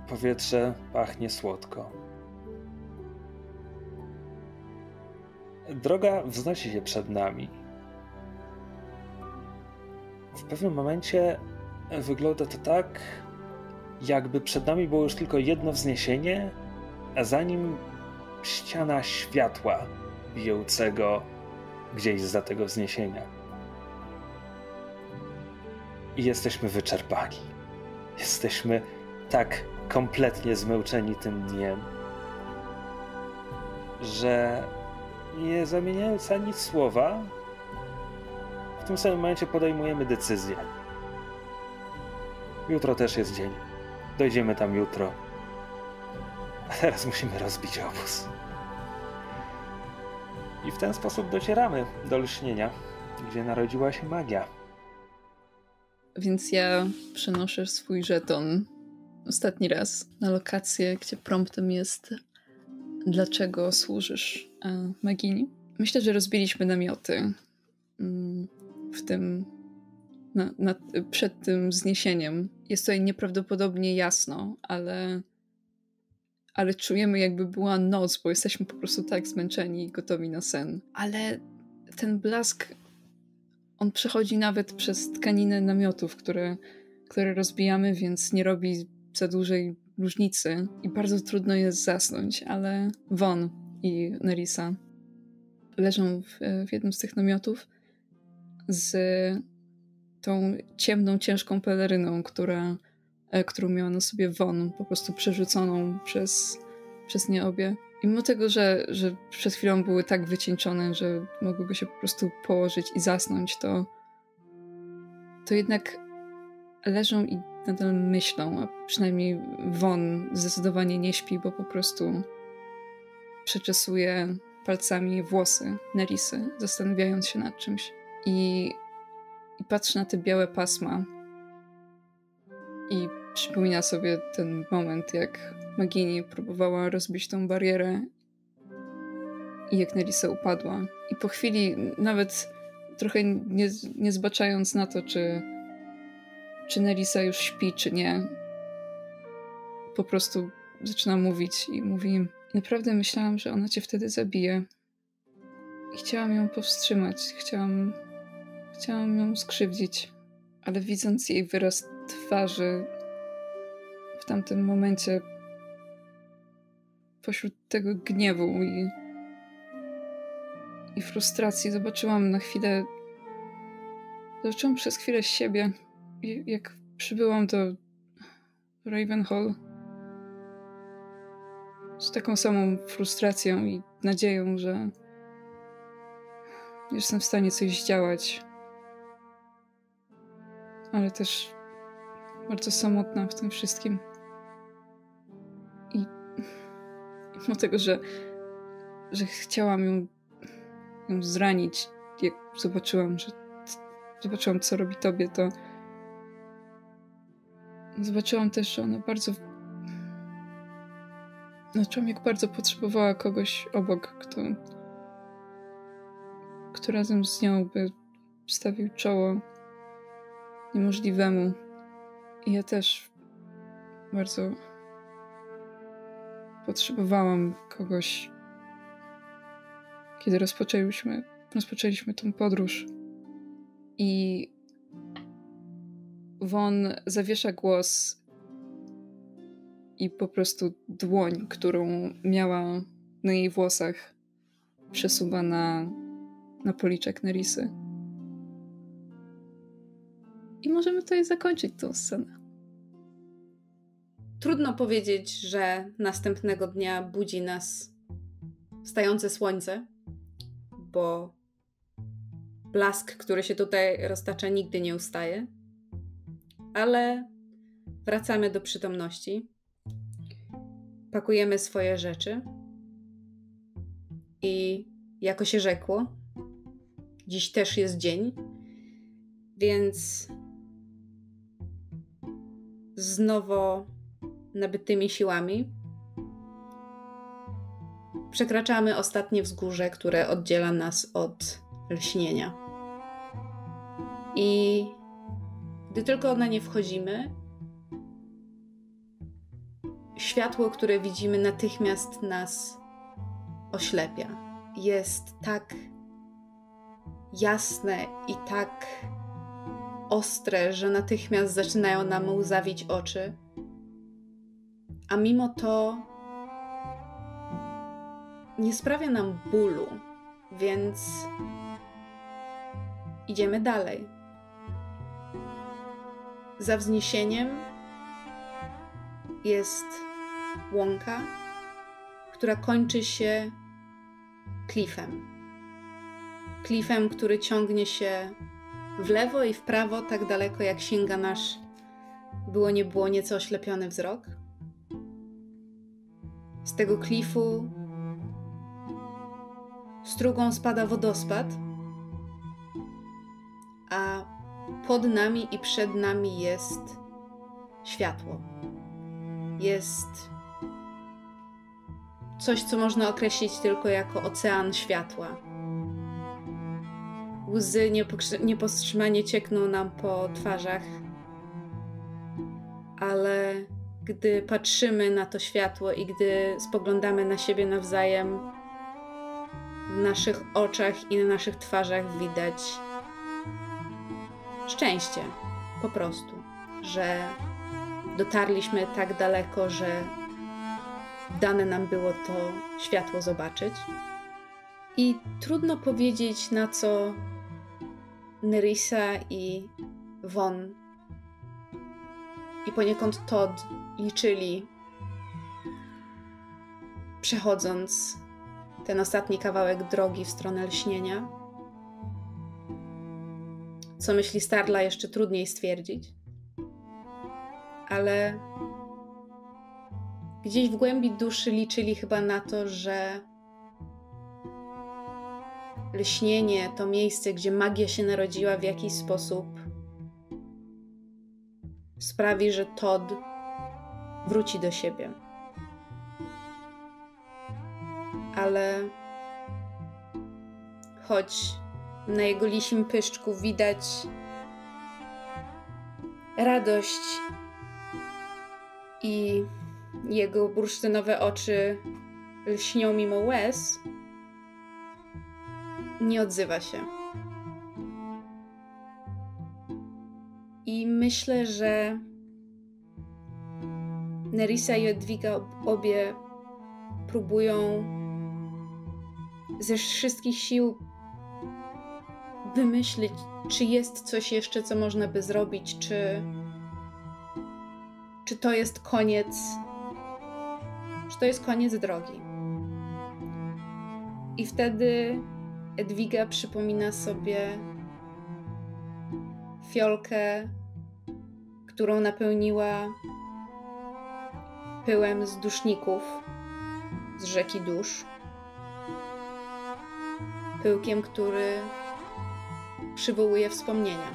S3: Powietrze pachnie słodko. Droga wznosi się przed nami. pewnym momencie wygląda to tak, jakby przed nami było już tylko jedno wzniesienie, a za nim ściana światła bijącego gdzieś za tego wzniesienia. I jesteśmy wyczerpani. Jesteśmy tak kompletnie zmęczeni tym dniem, że nie zamieniając ani słowa, w tym samym momencie podejmujemy decyzję. Jutro też jest dzień. Dojdziemy tam jutro. A teraz musimy rozbić obóz. I w ten sposób docieramy do lśnienia, gdzie narodziła się magia.
S1: Więc ja przenoszę swój żeton ostatni raz na lokację, gdzie promptem jest dlaczego służysz e, Magini. Myślę, że rozbiliśmy namioty mm, w tym na, na, przed tym zniesieniem. Jest tutaj nieprawdopodobnie jasno, ale, ale czujemy jakby była noc, bo jesteśmy po prostu tak zmęczeni i gotowi na sen. Ale ten blask, on przechodzi nawet przez tkaninę namiotów, które, które rozbijamy, więc nie robi za dużej różnicy i bardzo trudno jest zasnąć, ale Von i Nerissa leżą w, w jednym z tych namiotów z tą ciemną, ciężką peleryną, która, e, którą miała na sobie Von, po prostu przerzuconą przez, przez nie obie. I mimo tego, że, że przed chwilą były tak wycieńczone, że mogłyby się po prostu położyć i zasnąć, to, to jednak leżą i nadal myślą, a przynajmniej Von zdecydowanie nie śpi, bo po prostu przeczesuje palcami włosy Nerisy, zastanawiając się nad czymś. I i patrzy na te białe pasma i przypomina sobie ten moment, jak Magini próbowała rozbić tą barierę i jak Nerissa upadła. I po chwili, nawet trochę nie, nie zbaczając na to, czy, czy Nerissa już śpi, czy nie, po prostu zaczyna mówić i mówi: Naprawdę myślałam, że ona cię wtedy zabije. I chciałam ją powstrzymać. Chciałam Chciałam ją skrzywdzić, ale widząc jej wyraz twarzy w tamtym momencie, pośród tego gniewu i, i frustracji, zobaczyłam na chwilę. Zobaczyłam przez chwilę siebie, jak przybyłam do Ravenhall z taką samą frustracją i nadzieją, że jestem w stanie coś zdziałać ale też bardzo samotna w tym wszystkim. I mimo tego, że, że chciałam ją, ją zranić, jak zobaczyłam, że zobaczyłam, co robi tobie, to zobaczyłam też, że ona bardzo. Zobaczyłam, jak bardzo potrzebowała kogoś obok, kto, kto razem z nią by stawił czoło niemożliwemu. I ja też bardzo potrzebowałam kogoś, kiedy rozpoczęliśmy, rozpoczęliśmy tą podróż. I Won zawiesza głos i po prostu dłoń, którą miała na jej włosach, przesuwa na, na policzek Nerisy. I możemy tutaj zakończyć tą scenę.
S2: Trudno powiedzieć, że następnego dnia budzi nas wstające słońce, bo blask, który się tutaj roztacza, nigdy nie ustaje. Ale wracamy do przytomności, pakujemy swoje rzeczy i jako się rzekło, dziś też jest dzień, więc z nowo nabytymi siłami. Przekraczamy ostatnie wzgórze, które oddziela nas od lśnienia. I gdy tylko na nie wchodzimy, światło, które widzimy, natychmiast nas oślepia. Jest tak jasne i tak ostre, że natychmiast zaczynają nam łzawić oczy. A mimo to nie sprawia nam bólu, więc idziemy dalej. Za wzniesieniem jest łąka, która kończy się klifem. Klifem, który ciągnie się w lewo i w prawo tak daleko, jak sięga nasz było nie było nieco oślepiony wzrok. Z tego klifu strugą spada wodospad, a pod nami i przed nami jest światło. Jest coś, co można określić tylko jako ocean światła. Łzy niepowstrzymanie ciekną nam po twarzach, ale gdy patrzymy na to światło i gdy spoglądamy na siebie nawzajem, w naszych oczach i na naszych twarzach widać szczęście, po prostu, że dotarliśmy tak daleko, że dane nam było to światło zobaczyć. I trudno powiedzieć, na co Nerissa i Von i poniekąd Todd liczyli, przechodząc ten ostatni kawałek drogi w stronę lśnienia. Co myśli Starla, jeszcze trudniej stwierdzić. Ale gdzieś w głębi duszy liczyli chyba na to, że lśnienie, to miejsce, gdzie magia się narodziła w jakiś sposób, sprawi, że Todd wróci do siebie. Ale choć na jego lisim pyszczku widać radość i jego bursztynowe oczy lśnią mimo łez, nie odzywa się. I myślę, że Nerissa i Edwiga obie próbują ze wszystkich sił wymyślić, czy jest coś jeszcze, co można by zrobić, czy, czy to jest koniec, czy to jest koniec drogi. I wtedy Edwiga przypomina sobie fiolkę, którą napełniła pyłem z duszników z rzeki dusz. Pyłkiem, który przywołuje wspomnienia.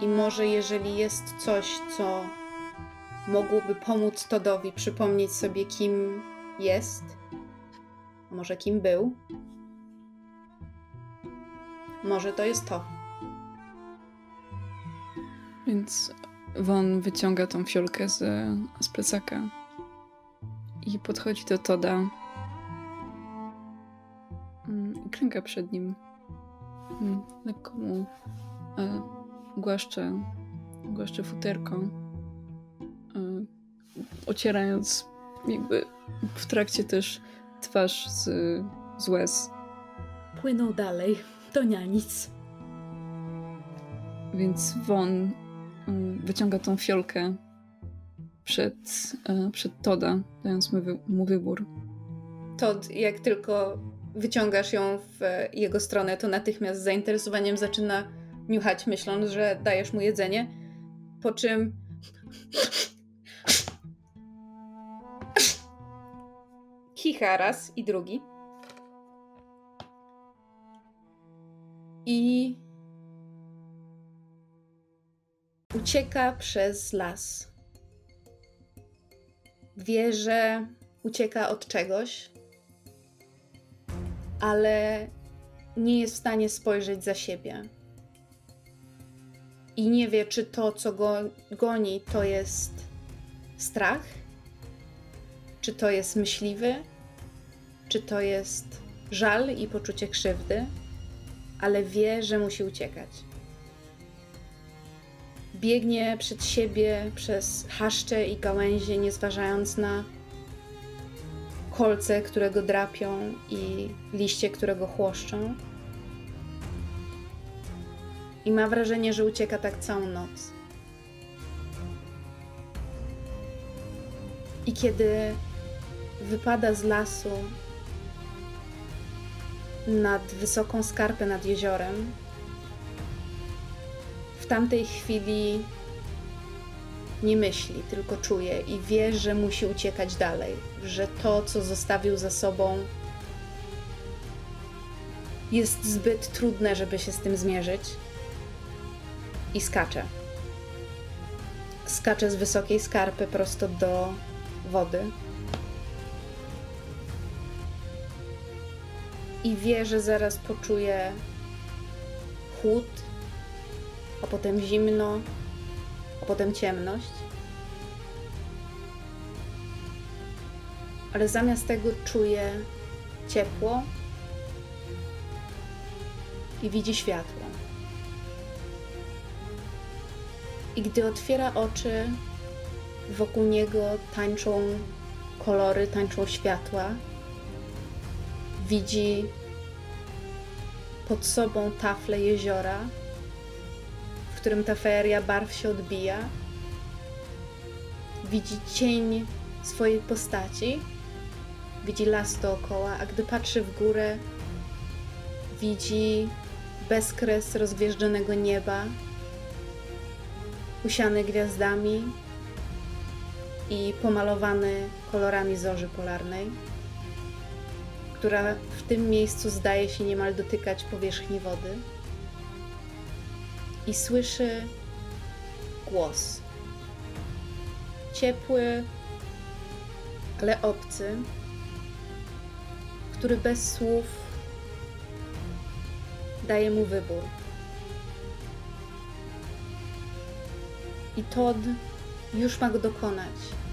S2: I może jeżeli jest coś, co mogłoby pomóc Todowi przypomnieć sobie, kim jest, może kim był? Może to jest to.
S1: Więc Won wyciąga tą fiolkę z, z plecaka i podchodzi do Toda mm, klęka przed nim. Mm, lekko mu e, głaszcze, głaszcze futerko, e, ocierając jakby w trakcie też twarz z, z łez.
S2: Płynął dalej, to nie nic.
S1: Więc Won mm, wyciąga tą fiolkę przed, e, przed Toda, dając mu, mu wybór.
S2: Todd, jak tylko wyciągasz ją w jego stronę, to natychmiast z zainteresowaniem zaczyna niuchać, myśląc, że dajesz mu jedzenie. Po czym kicha raz i drugi. I ucieka przez las. Wie, że ucieka od czegoś, ale nie jest w stanie spojrzeć za siebie. I nie wie, czy to, co go goni, to jest strach, czy to jest myśliwy, czy to jest żal i poczucie krzywdy, ale wie, że musi uciekać. Biegnie przed siebie przez chaszcze i gałęzie, nie zważając na kolce, które go drapią i liście, które go chłoszczą. I ma wrażenie, że ucieka tak całą noc. I kiedy wypada z lasu nad wysoką skarpę nad jeziorem, w tamtej chwili nie myśli, tylko czuje i wie, że musi uciekać dalej, że to, co zostawił za sobą, jest zbyt trudne, żeby się z tym zmierzyć. I skacze. Skacze z wysokiej skarpy prosto do wody. I wie, że zaraz poczuje chłód, a potem zimno, a potem ciemność. Ale zamiast tego czuje ciepło i widzi światło. I gdy otwiera oczy, wokół niego tańczą kolory, tańczą światła. Widzi pod sobą taflę jeziora, w którym ta feria barw się odbija. Widzi cień swojej postaci, widzi las dookoła, a gdy patrzy w górę, widzi bezkres rozgwieżdżonego nieba, usiany gwiazdami i pomalowany kolorami zorzy polarnej, która w tym miejscu zdaje się niemal dotykać powierzchni wody. I słyszy głos. Ciepły, ale obcy, który bez słów daje mu wybór. I Todd już ma go dokonać.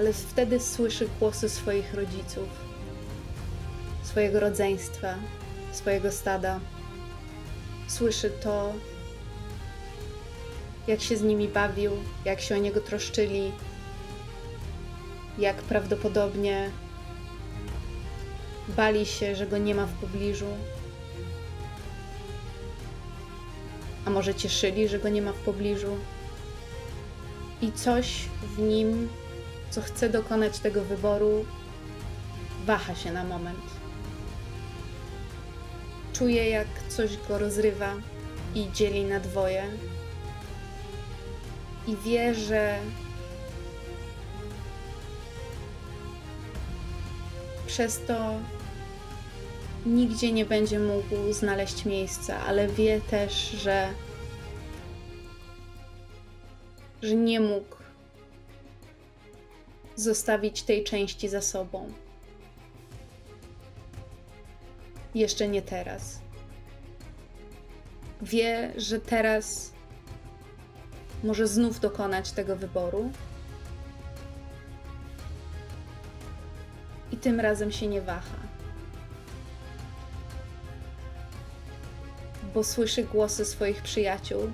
S2: Ale wtedy słyszy głosy swoich rodziców, swojego rodzeństwa, swojego stada. Słyszy to, jak się z nimi bawił, jak się o niego troszczyli, jak prawdopodobnie bali się, że go nie ma w pobliżu. A może cieszyli, że go nie ma w pobliżu. I coś w nim, co chce dokonać tego wyboru, waha się na moment. Czuje, jak coś go rozrywa i dzieli na dwoje. I wie, że przez to nigdzie nie będzie mógł znaleźć miejsca, ale wie też, że, że nie mógł zostawić tej części za sobą. Jeszcze nie teraz. Wie, że teraz może znów dokonać tego wyboru. I tym razem się nie waha. Bo słyszy głosy swoich przyjaciół.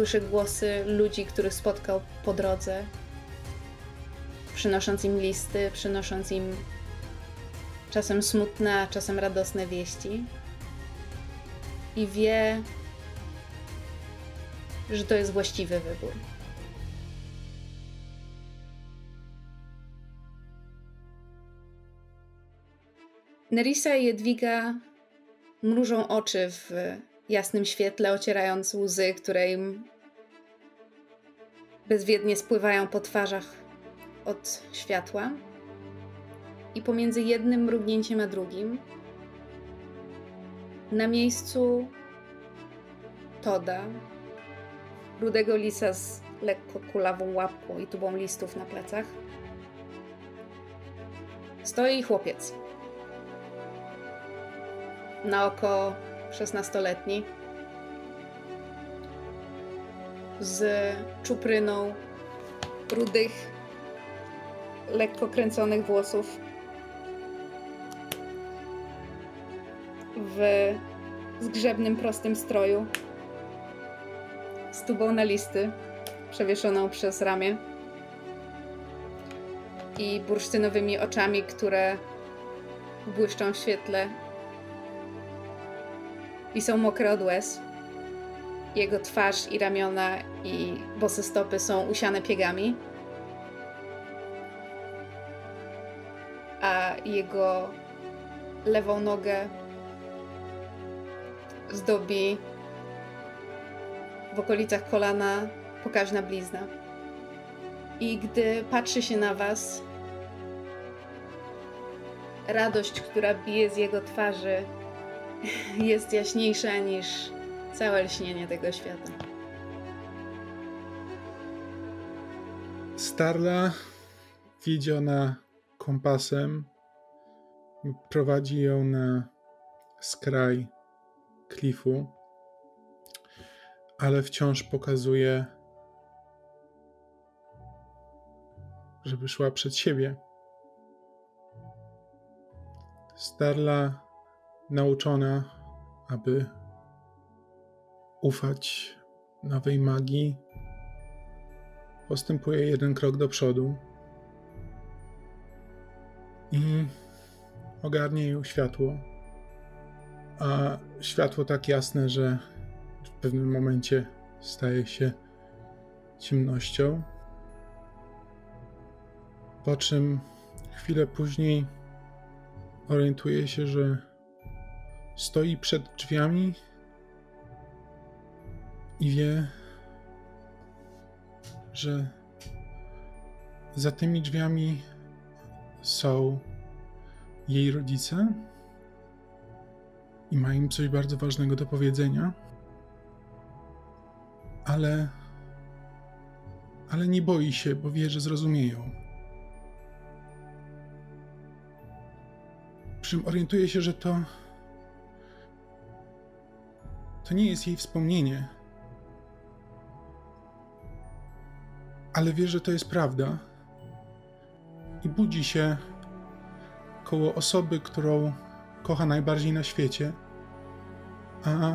S2: Słyszy głosy ludzi, których spotkał po drodze, przynosząc im listy, przynosząc im czasem smutne, a czasem radosne wieści. I wie, że to jest właściwy wybór. Nerissa i Jedwiga mrużą oczy w jasnym świetle, ocierając łzy, które im bezwiednie spływają po twarzach od światła. I pomiędzy jednym mrugnięciem a drugim, na miejscu Toda, rudego lisa z lekko kulawą łapką i tubą listów na plecach, stoi chłopiec na oko 16-letni z czupryną rudych, lekko kręconych włosów. W zgrzebnym, prostym stroju. Z tubą na listy przewieszoną przez ramię. I bursztynowymi oczami, które błyszczą w świetle i są mokre od łez. Jego twarz i ramiona i bose stopy są usiane piegami. A jego lewą nogę zdobi w okolicach kolana pokaźna blizna. I gdy patrzy się na was, radość, która bije z jego twarzy, jest jaśniejsza niż całe lśnienie tego świata.
S4: Starla, wiedziona kompasem, prowadzi ją na skraj klifu, ale wciąż pokazuje, żeby szła przed siebie. Starla nauczona, aby ufać nowej magii, postępuje jeden krok do przodu i ogarnie ją światło. A światło tak jasne, że w pewnym momencie staje się ciemnością. Po czym chwilę później orientuje się, że stoi przed drzwiami i wie, że za tymi drzwiami są jej rodzice i ma im coś bardzo ważnego do powiedzenia, ale ale nie boi się, bo wie, że zrozumieją. Przy czym orientuje się, że to to nie jest jej wspomnienie. Ale wie, że to jest prawda. I budzi się koło osoby, którą kocha najbardziej na świecie, a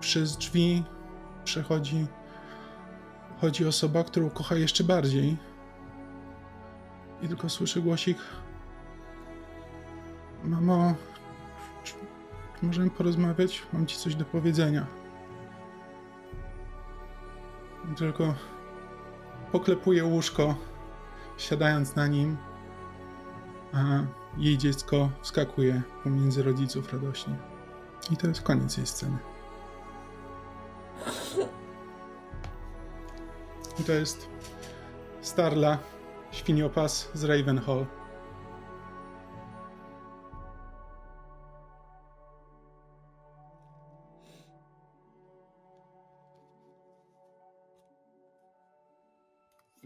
S4: przez drzwi przechodzi chodzi osoba, którą kocha jeszcze bardziej. I tylko słyszy głosik: Mamo, Możemy porozmawiać? Mam ci coś do powiedzenia. Tylko poklepuję łóżko, siadając na nim, a jej dziecko wskakuje pomiędzy rodziców radośnie. I to jest koniec jej sceny. I to jest Starla, świniopas z Ravenhall.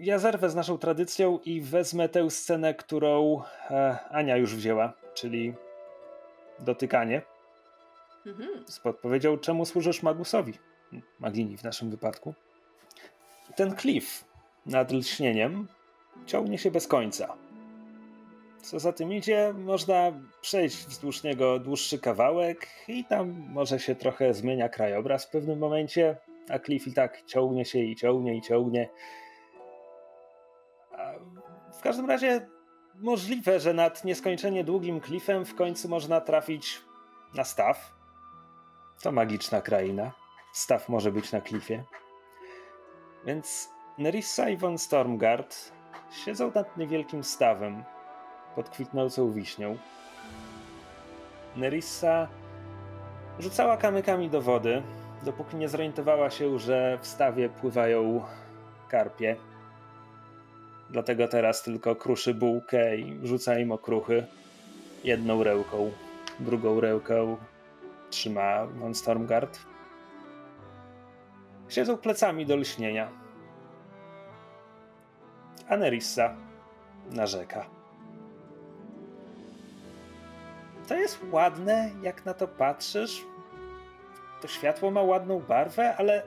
S3: Ja zerwę z naszą tradycją i wezmę tę scenę, którą e, Ania już wzięła, czyli dotykanie. Mhm. Z podpowiedzią, czemu służysz Magusowi, Magini w naszym wypadku. Ten klif nad lśnieniem ciągnie się bez końca. Co za tym idzie, można przejść wzdłuż niego dłuższy kawałek i tam może się trochę zmienia krajobraz w pewnym momencie, a klif i tak ciągnie się i ciągnie i ciągnie w każdym razie możliwe, że nad nieskończenie długim klifem w końcu można trafić na staw. To magiczna kraina. Staw może być na klifie. Więc Nerissa i von Stormgard siedzą nad niewielkim stawem pod kwitnącą wiśnią. Nerissa rzucała kamykami do wody, dopóki nie zorientowała się, że w stawie pływają karpie Dlatego teraz tylko kruszy bułkę i rzuca im okruchy. Jedną rełką, drugą rełką trzyma von Stormgard. Siedzą plecami do lśnienia. A Nerissa narzeka. To jest ładne, jak na to patrzysz. To światło ma ładną barwę, ale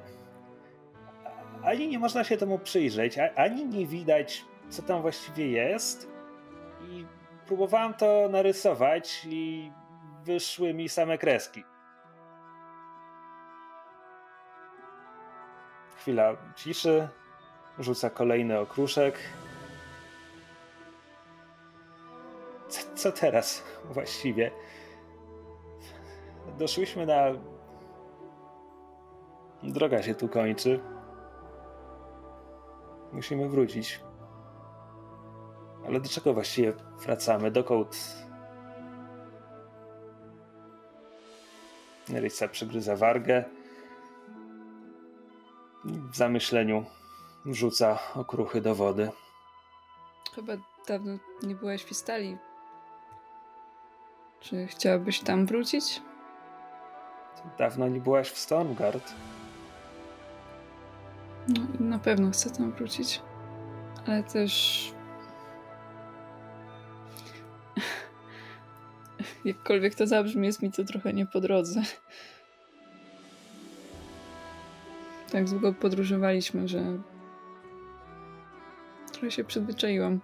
S3: ani nie można się temu przyjrzeć, ani nie widać co tam właściwie jest. I próbowałem to narysować i wyszły mi same kreski. Chwila ciszy, rzuca kolejny okruszek. Co, co teraz właściwie? Doszłyśmy na. Droga się tu kończy. Musimy wrócić. Ale do czego właściwie wracamy? Dokąd? Nerissa przygryza wargę. W zamyśleniu rzuca okruchy do wody.
S1: Chyba dawno nie byłaś w Istali. Czy chciałabyś tam wrócić?
S3: Dawno nie byłaś w Stormgard.
S1: No, na pewno chcę tam wrócić. Ale też. Jakkolwiek to zabrzmi, jest mi to trochę nie po drodze. Tak długo podróżowaliśmy, że trochę się przyzwyczaiłam.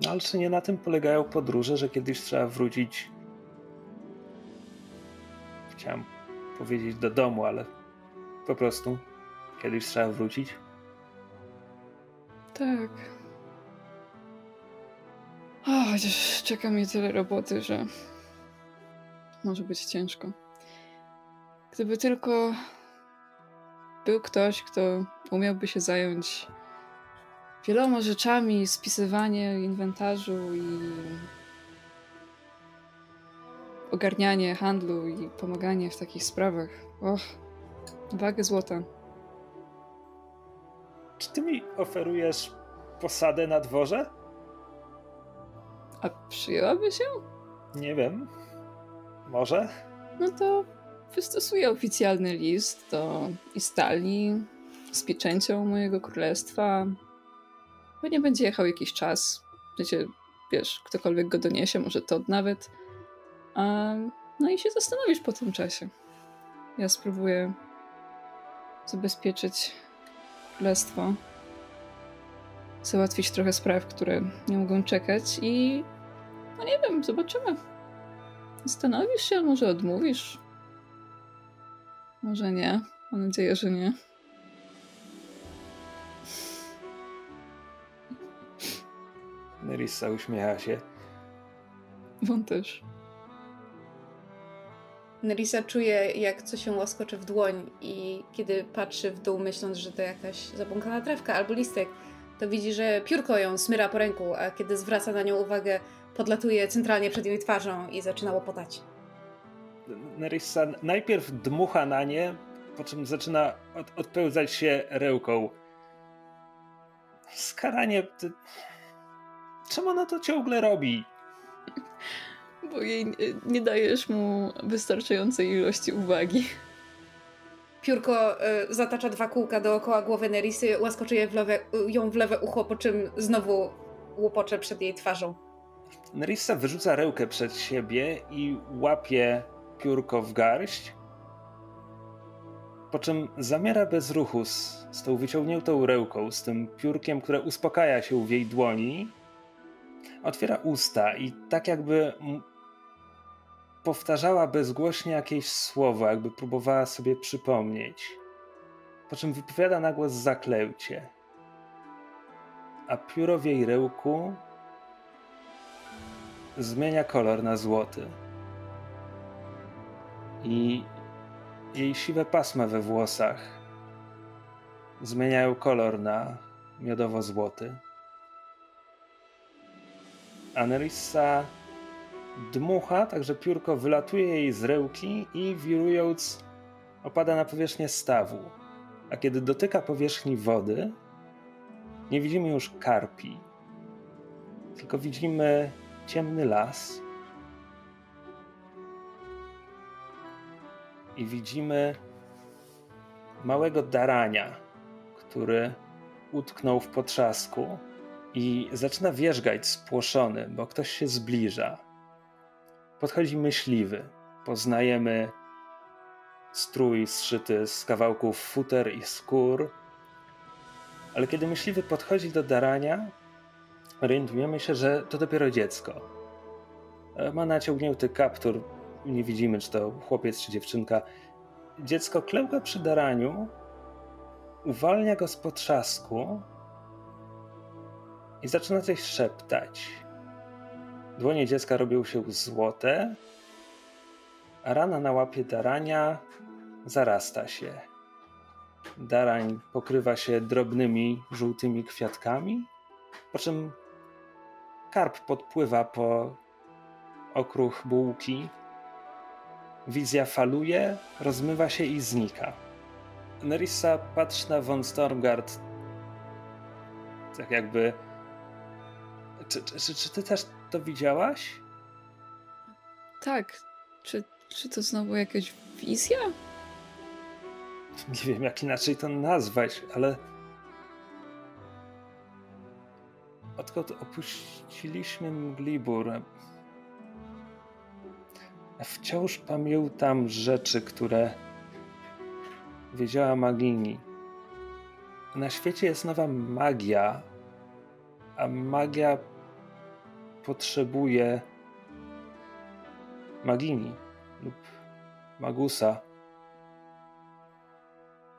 S3: No ale czy nie na tym polegają podróże, że kiedyś trzeba wrócić? Chciałem powiedzieć do domu, ale po prostu kiedyś trzeba wrócić.
S1: Tak. O, chociaż czeka mnie tyle roboty, że może być ciężko. Gdyby tylko był ktoś, kto umiałby się zająć wieloma rzeczami, spisywanie inwentarzu i ogarnianie handlu i pomaganie w takich sprawach. Och, wagę złota.
S3: Czy ty mi oferujesz posadę na dworze?
S1: A przyjęłaby się?
S3: Nie wiem. Może?
S1: No to wystosuję oficjalny list do Istali z pieczęcią mojego królestwa. Pewnie będzie jechał jakiś czas. Wiecie, wiesz, ktokolwiek go doniesie, może to nawet. A, no i się zastanowisz po tym czasie. Ja spróbuję zabezpieczyć królestwo, załatwić trochę spraw, które nie mogą czekać i no nie wiem, zobaczymy. Zastanowisz się, może odmówisz. Może nie. Mam nadzieję, że nie.
S3: Nerissa uśmiecha się.
S1: Won też.
S2: Nerissa czuje, jak coś się łaskocze w dłoń i kiedy patrzy w dół, myśląc, że to jakaś zabłąkana trawka albo listek, to widzi, że piórko ją smyra po ręku, a kiedy zwraca na nią uwagę, podlatuje centralnie przed jej twarzą i zaczyna łopotać.
S3: Nerissa najpierw dmucha na nie, po czym zaczyna od, odpełzać się rełką. Skaranie... Ty... Czemu ona to ciągle robi?
S1: Bo jej nie, nie dajesz mu wystarczającej ilości uwagi.
S2: Piórko y, zatacza dwa kółka dookoła głowy Nerisy, łaskoczy w lewe, ją w lewe ucho, po czym znowu łopocze przed jej twarzą.
S3: Nerissa wyrzuca rełkę przed siebie i łapie piórko w garść, po czym zamiera bez ruchu z, z tą wyciągniętą rełką, z tym piórkiem, które uspokaja się w jej dłoni, otwiera usta i tak jakby powtarzała bezgłośnie jakieś słowo, jakby próbowała sobie przypomnieć. Po czym wypowiada na głos zaklęcie. A pióro w jej rełku zmienia kolor na złoty. I jej siwe pasma we włosach zmieniają kolor na miodowo-złoty. A Nerissa dmucha, także piórko wylatuje jej z rełki i wirując opada na powierzchnię stawu. A kiedy dotyka powierzchni wody, nie widzimy już karpi, tylko widzimy ciemny las i widzimy małego darania, który utknął w potrzasku i zaczyna wierzgać spłoszony, bo ktoś się zbliża. Podchodzi myśliwy. Poznajemy strój zszyty z kawałków futer i skór. Ale kiedy myśliwy podchodzi do darania, orientujemy się, że to dopiero dziecko. E, ma naciągnięty kaptur. Nie widzimy, czy to chłopiec, czy dziewczynka. Dziecko klełka przy daraniu, uwalnia go z potrzasku i zaczyna coś szeptać. Dłonie dziecka robią się złote, a rana na łapie darania zarasta się. Darań pokrywa się drobnymi, żółtymi kwiatkami, po czym karp podpływa po okruch bułki. Wizja faluje, rozmywa się i znika. Nerissa patrzy na von Stormgard tak jakby... Czy, czy, czy ty też to widziałaś?
S1: Tak. Czy, czy to znowu jakaś wizja?
S3: Nie wiem, jak inaczej to nazwać, ale. Odkąd opuściliśmy Mglibur, wciąż pamiętam rzeczy, które wiedziała Magini. Na świecie jest nowa magia, a magia potrzebuje Magini lub Magusa.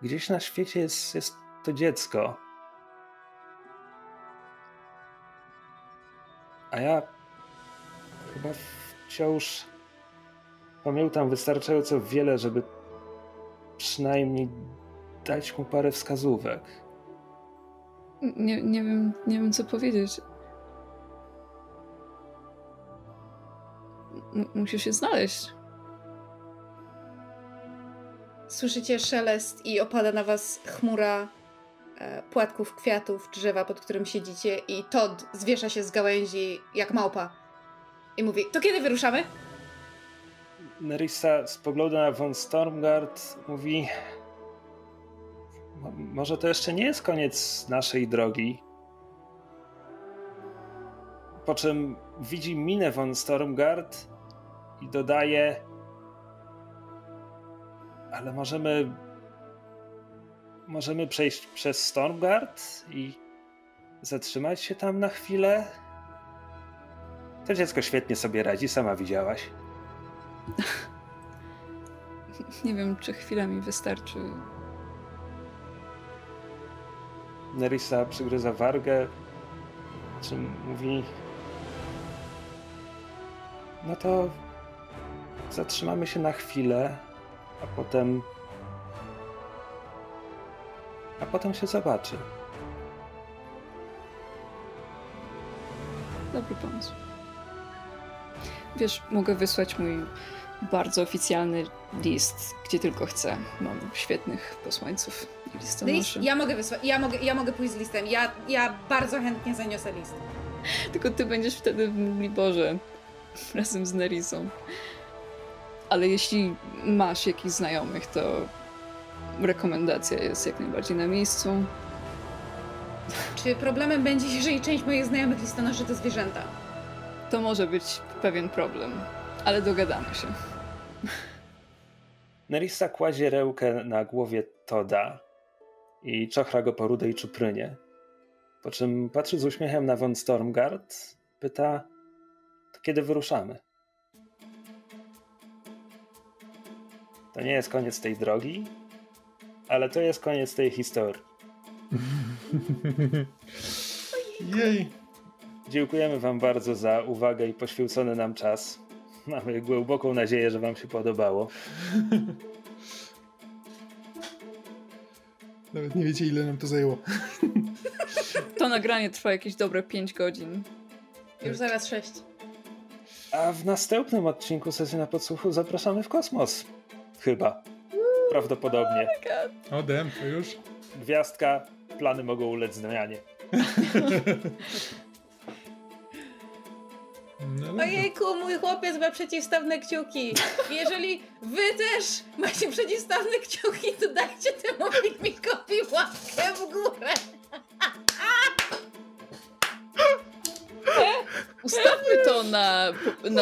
S3: Gdzieś na świecie jest, jest to dziecko. A ja chyba wciąż pamiętam wystarczająco wiele, żeby przynajmniej dać mu parę wskazówek.
S1: Nie, nie, wiem, nie wiem, co powiedzieć. Musisz się znaleźć.
S2: Słyszycie szelest i opada na was chmura e, płatków kwiatów drzewa, pod którym siedzicie i Todd zwiesza się z gałęzi jak małpa i mówi, to kiedy wyruszamy?
S3: Nerissa spogląda na von Stormgard, mówi może to jeszcze nie jest koniec naszej drogi. Po czym widzi minę von Stormgard i dodaje ale możemy. Możemy przejść przez Stormguard i zatrzymać się tam na chwilę. To dziecko świetnie sobie radzi, sama widziałaś.
S1: Nie wiem, czy chwila mi wystarczy.
S3: Nerissa przygryza wargę, czym mówi. No to zatrzymamy się na chwilę a potem. A potem się zobaczy.
S1: Dobry pomysł. Wiesz, mogę wysłać mój bardzo oficjalny list, gdzie tylko chcę. Mam świetnych posłańców i listonoszy.
S2: Ja mogę wysłać, ja mogę, ja mogę pójść z listem. Ja, ja bardzo chętnie zaniosę list.
S1: Tylko ty będziesz wtedy w Liborze razem z Nerisą. Ale jeśli masz jakichś znajomych, to rekomendacja jest jak najbardziej na miejscu.
S2: Czy problemem będzie, jeżeli część moich znajomych listonoszy to zwierzęta?
S1: To może być pewien problem, ale dogadamy się.
S3: Nerissa kładzie rełkę na głowie Toda i czochra go po rudej czuprynie. Po czym patrzy z uśmiechem na von Stormgard, pyta, to kiedy wyruszamy? To nie jest koniec tej drogi, ale to jest koniec tej historii.
S4: Jej.
S3: Dziękujemy Wam bardzo za uwagę i poświęcony nam czas. Mamy głęboką nadzieję, że Wam się podobało.
S4: Nawet nie wiecie, ile nam to zajęło.
S1: To nagranie trwa jakieś dobre 5 godzin.
S2: Już zaraz 6.
S3: A w następnym odcinku sesji na podsłuchu zapraszamy w kosmos. Chyba. Prawdopodobnie.
S4: O, dem, to już?
S3: Gwiazdka, plany mogą ulec zmianie.
S2: No Ojejku, mój chłopiec ma przeciwstawne kciuki. Jeżeli wy też macie przeciwstawne kciuki, to dajcie temu filmikowi łapkę w górę.
S1: Ustawmy to na, na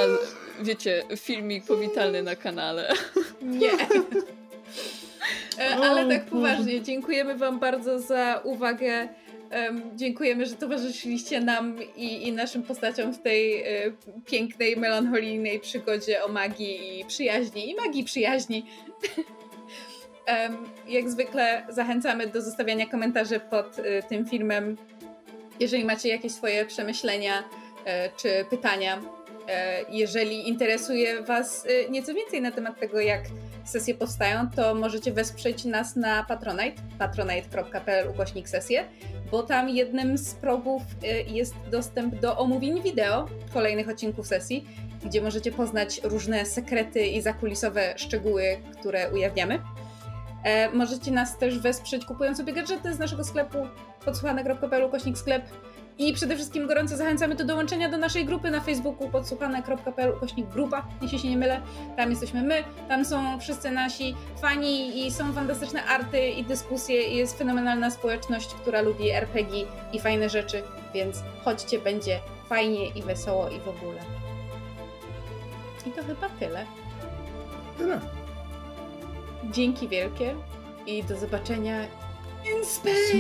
S1: wiecie, filmik powitalny na kanale.
S2: Nie. E, ale tak poważnie, dziękujemy Wam bardzo za uwagę. dziękujemy, że towarzyszyliście nam i, i naszym postaciom w tej e, pięknej, melancholijnej przygodzie o magii i przyjaźni. I magii przyjaźni. jak zwykle zachęcamy do zostawiania komentarzy pod e, tym filmem. Jeżeli macie jakieś swoje przemyślenia czy pytania, jeżeli interesuje Was nieco więcej na temat tego, jak sesje powstają, to możecie wesprzeć nas na Patronite, patronite.pl ukośnik sesje, bo tam jednym z progów y, jest dostęp do omówień wideo kolejnych odcinków sesji, gdzie możecie poznać różne sekrety i zakulisowe szczegóły, które ujawniamy. E, możecie nas też wesprzeć kupując sobie gadżety z naszego sklepu podsłuchane.pl ukośnik sklep i przede wszystkim gorąco zachęcamy do dołączenia do naszej grupy na Facebooku podsłuchane.pl ukośnik grupa, jeśli się nie mylę. Tam jesteśmy my, tam są wszyscy nasi fani i są fantastyczne arty i dyskusje i jest fenomenalna społeczność, która lubi RPG i fajne rzeczy, więc chodźcie, będzie fajnie i wesoło i w ogóle. I to chyba tyle.
S4: Tyle.
S2: Dzięki wielkie i do zobaczenia in space!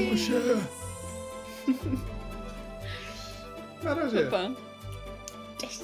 S4: Na razie.
S1: Pa.
S2: Cześć.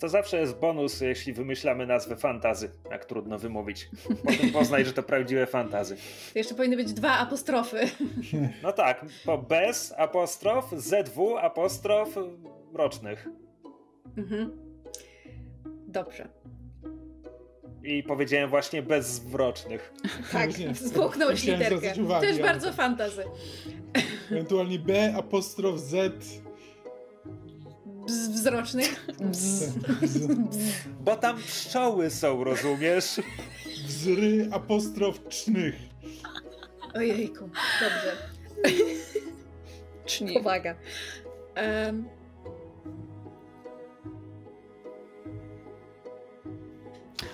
S3: To zawsze jest bonus, jeśli wymyślamy nazwę fantazy, jak trudno wymówić. Potem poznaj, że to prawdziwe fantazy.
S2: To jeszcze powinny być dwa apostrofy.
S3: No tak, po bez apostrof, ZW apostrof rocznych. Mhm.
S2: Dobrze.
S3: I powiedziałem właśnie bezzwrocznych.
S2: Tak, spłuknąłeś literkę. To jest bardzo fantazy.
S4: Ewentualnie B apostrof Z
S2: wzrocznych. Bz.
S3: Bo tam pszczoły są, rozumiesz?
S4: Wzry apostrof cznych.
S2: Ojejku, dobrze.
S1: Czni.
S2: Powaga. Um.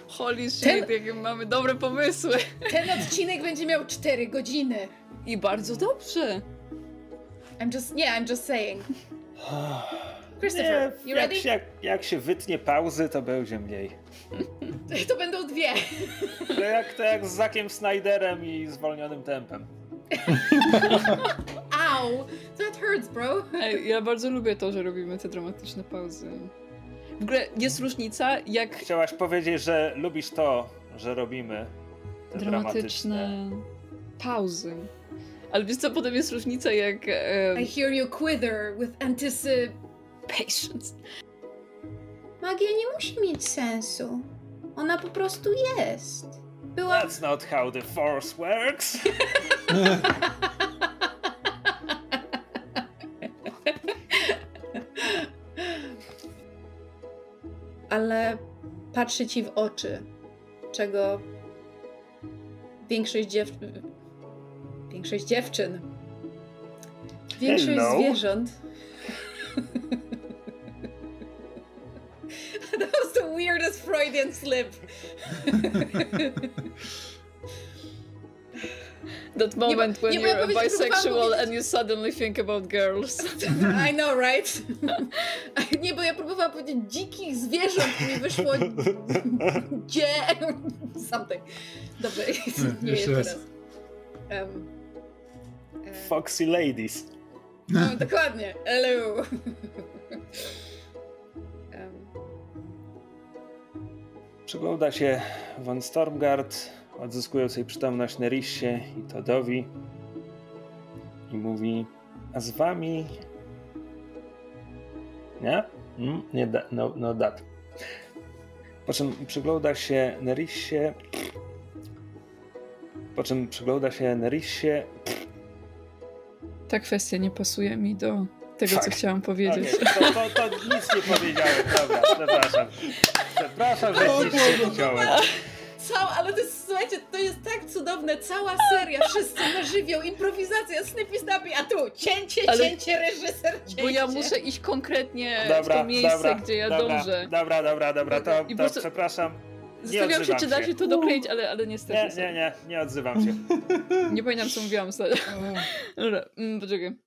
S1: Holy shit, ten... jakie mamy dobre pomysły.
S2: Ten odcinek będzie miał 4 godziny.
S1: I bardzo dobrze.
S2: I'm just, yeah, I'm just saying.
S3: Christopher, nie, you ready? Jak, jak, jak się wytnie pauzy, to będzie mniej.
S2: To będą dwie.
S3: To jak, to jak z Zakiem Snyderem i zwolnionym tempem.
S2: Ow! That hurts, bro.
S1: Ej, ja bardzo lubię to, że robimy te dramatyczne pauzy. W ogóle jest różnica, jak...
S3: Chciałaś powiedzieć, że lubisz to, że robimy te dramatyczne... dramatyczne
S1: pauzy. Ale wiesz co, potem jest różnica jak...
S2: Um... I hear you quiver with anticipation.
S1: Patience.
S2: Magia nie musi mieć sensu. Ona po prostu jest. Była.
S3: That's not how the force works.
S2: Ale patrzy ci w oczy, czego większość dziew... Większość dziewczyn. Większość
S3: Hello.
S2: zwierząt. That was the weirdest Freudian slip.
S1: That moment when
S2: nie, bo ja
S1: you're bisexual and you suddenly think about girls.
S2: I know, right? Nie, bo ja próbowałam powiedzieć dzikich zwierząt i mi wyszło dzie... something. Dobrze, nie jest
S4: jeszcze raz.
S2: Um,
S3: Foxy ladies.
S2: no, dokładnie. Hello.
S3: Przygląda się von Stormgard, odzyskując jej przytomność Nerissie i Todowi i mówi, a z wami... Nie? Mm, nie, da, no, no dat. Po czym przygląda się Nerissie... Po czym przygląda się Nerissie...
S1: Ta kwestia nie pasuje mi do tego, co
S3: Fuck.
S1: chciałam powiedzieć.
S3: Okej, to, to, to nic nie powiedziałem, dobra, przepraszam. Przepraszam, że nic nie powiedziałem.
S2: Cała, ale to jest, słuchajcie, to jest tak cudowne, cała seria, wszyscy na żywioł, improwizacja, snippy snappy, a tu cięcie,
S1: Ale-
S2: cięcie, reżyser, cięcie.
S1: Bo ja muszę iść konkretnie w
S3: Dobra,
S1: to miejsce,
S3: dobra,
S1: gdzie ja
S3: dobra,
S1: dążę.
S3: Dobra, dobra, dobra, to, to
S1: prostu-
S3: przepraszam.
S1: Zastanawiam się, czy da
S3: się.
S1: to dokleić, ale, ale niestety.
S3: Nie, nie, nie, nie odzywam się.
S1: Nie pamiętam, co mówiłam. Dobra, mm, poczekaj.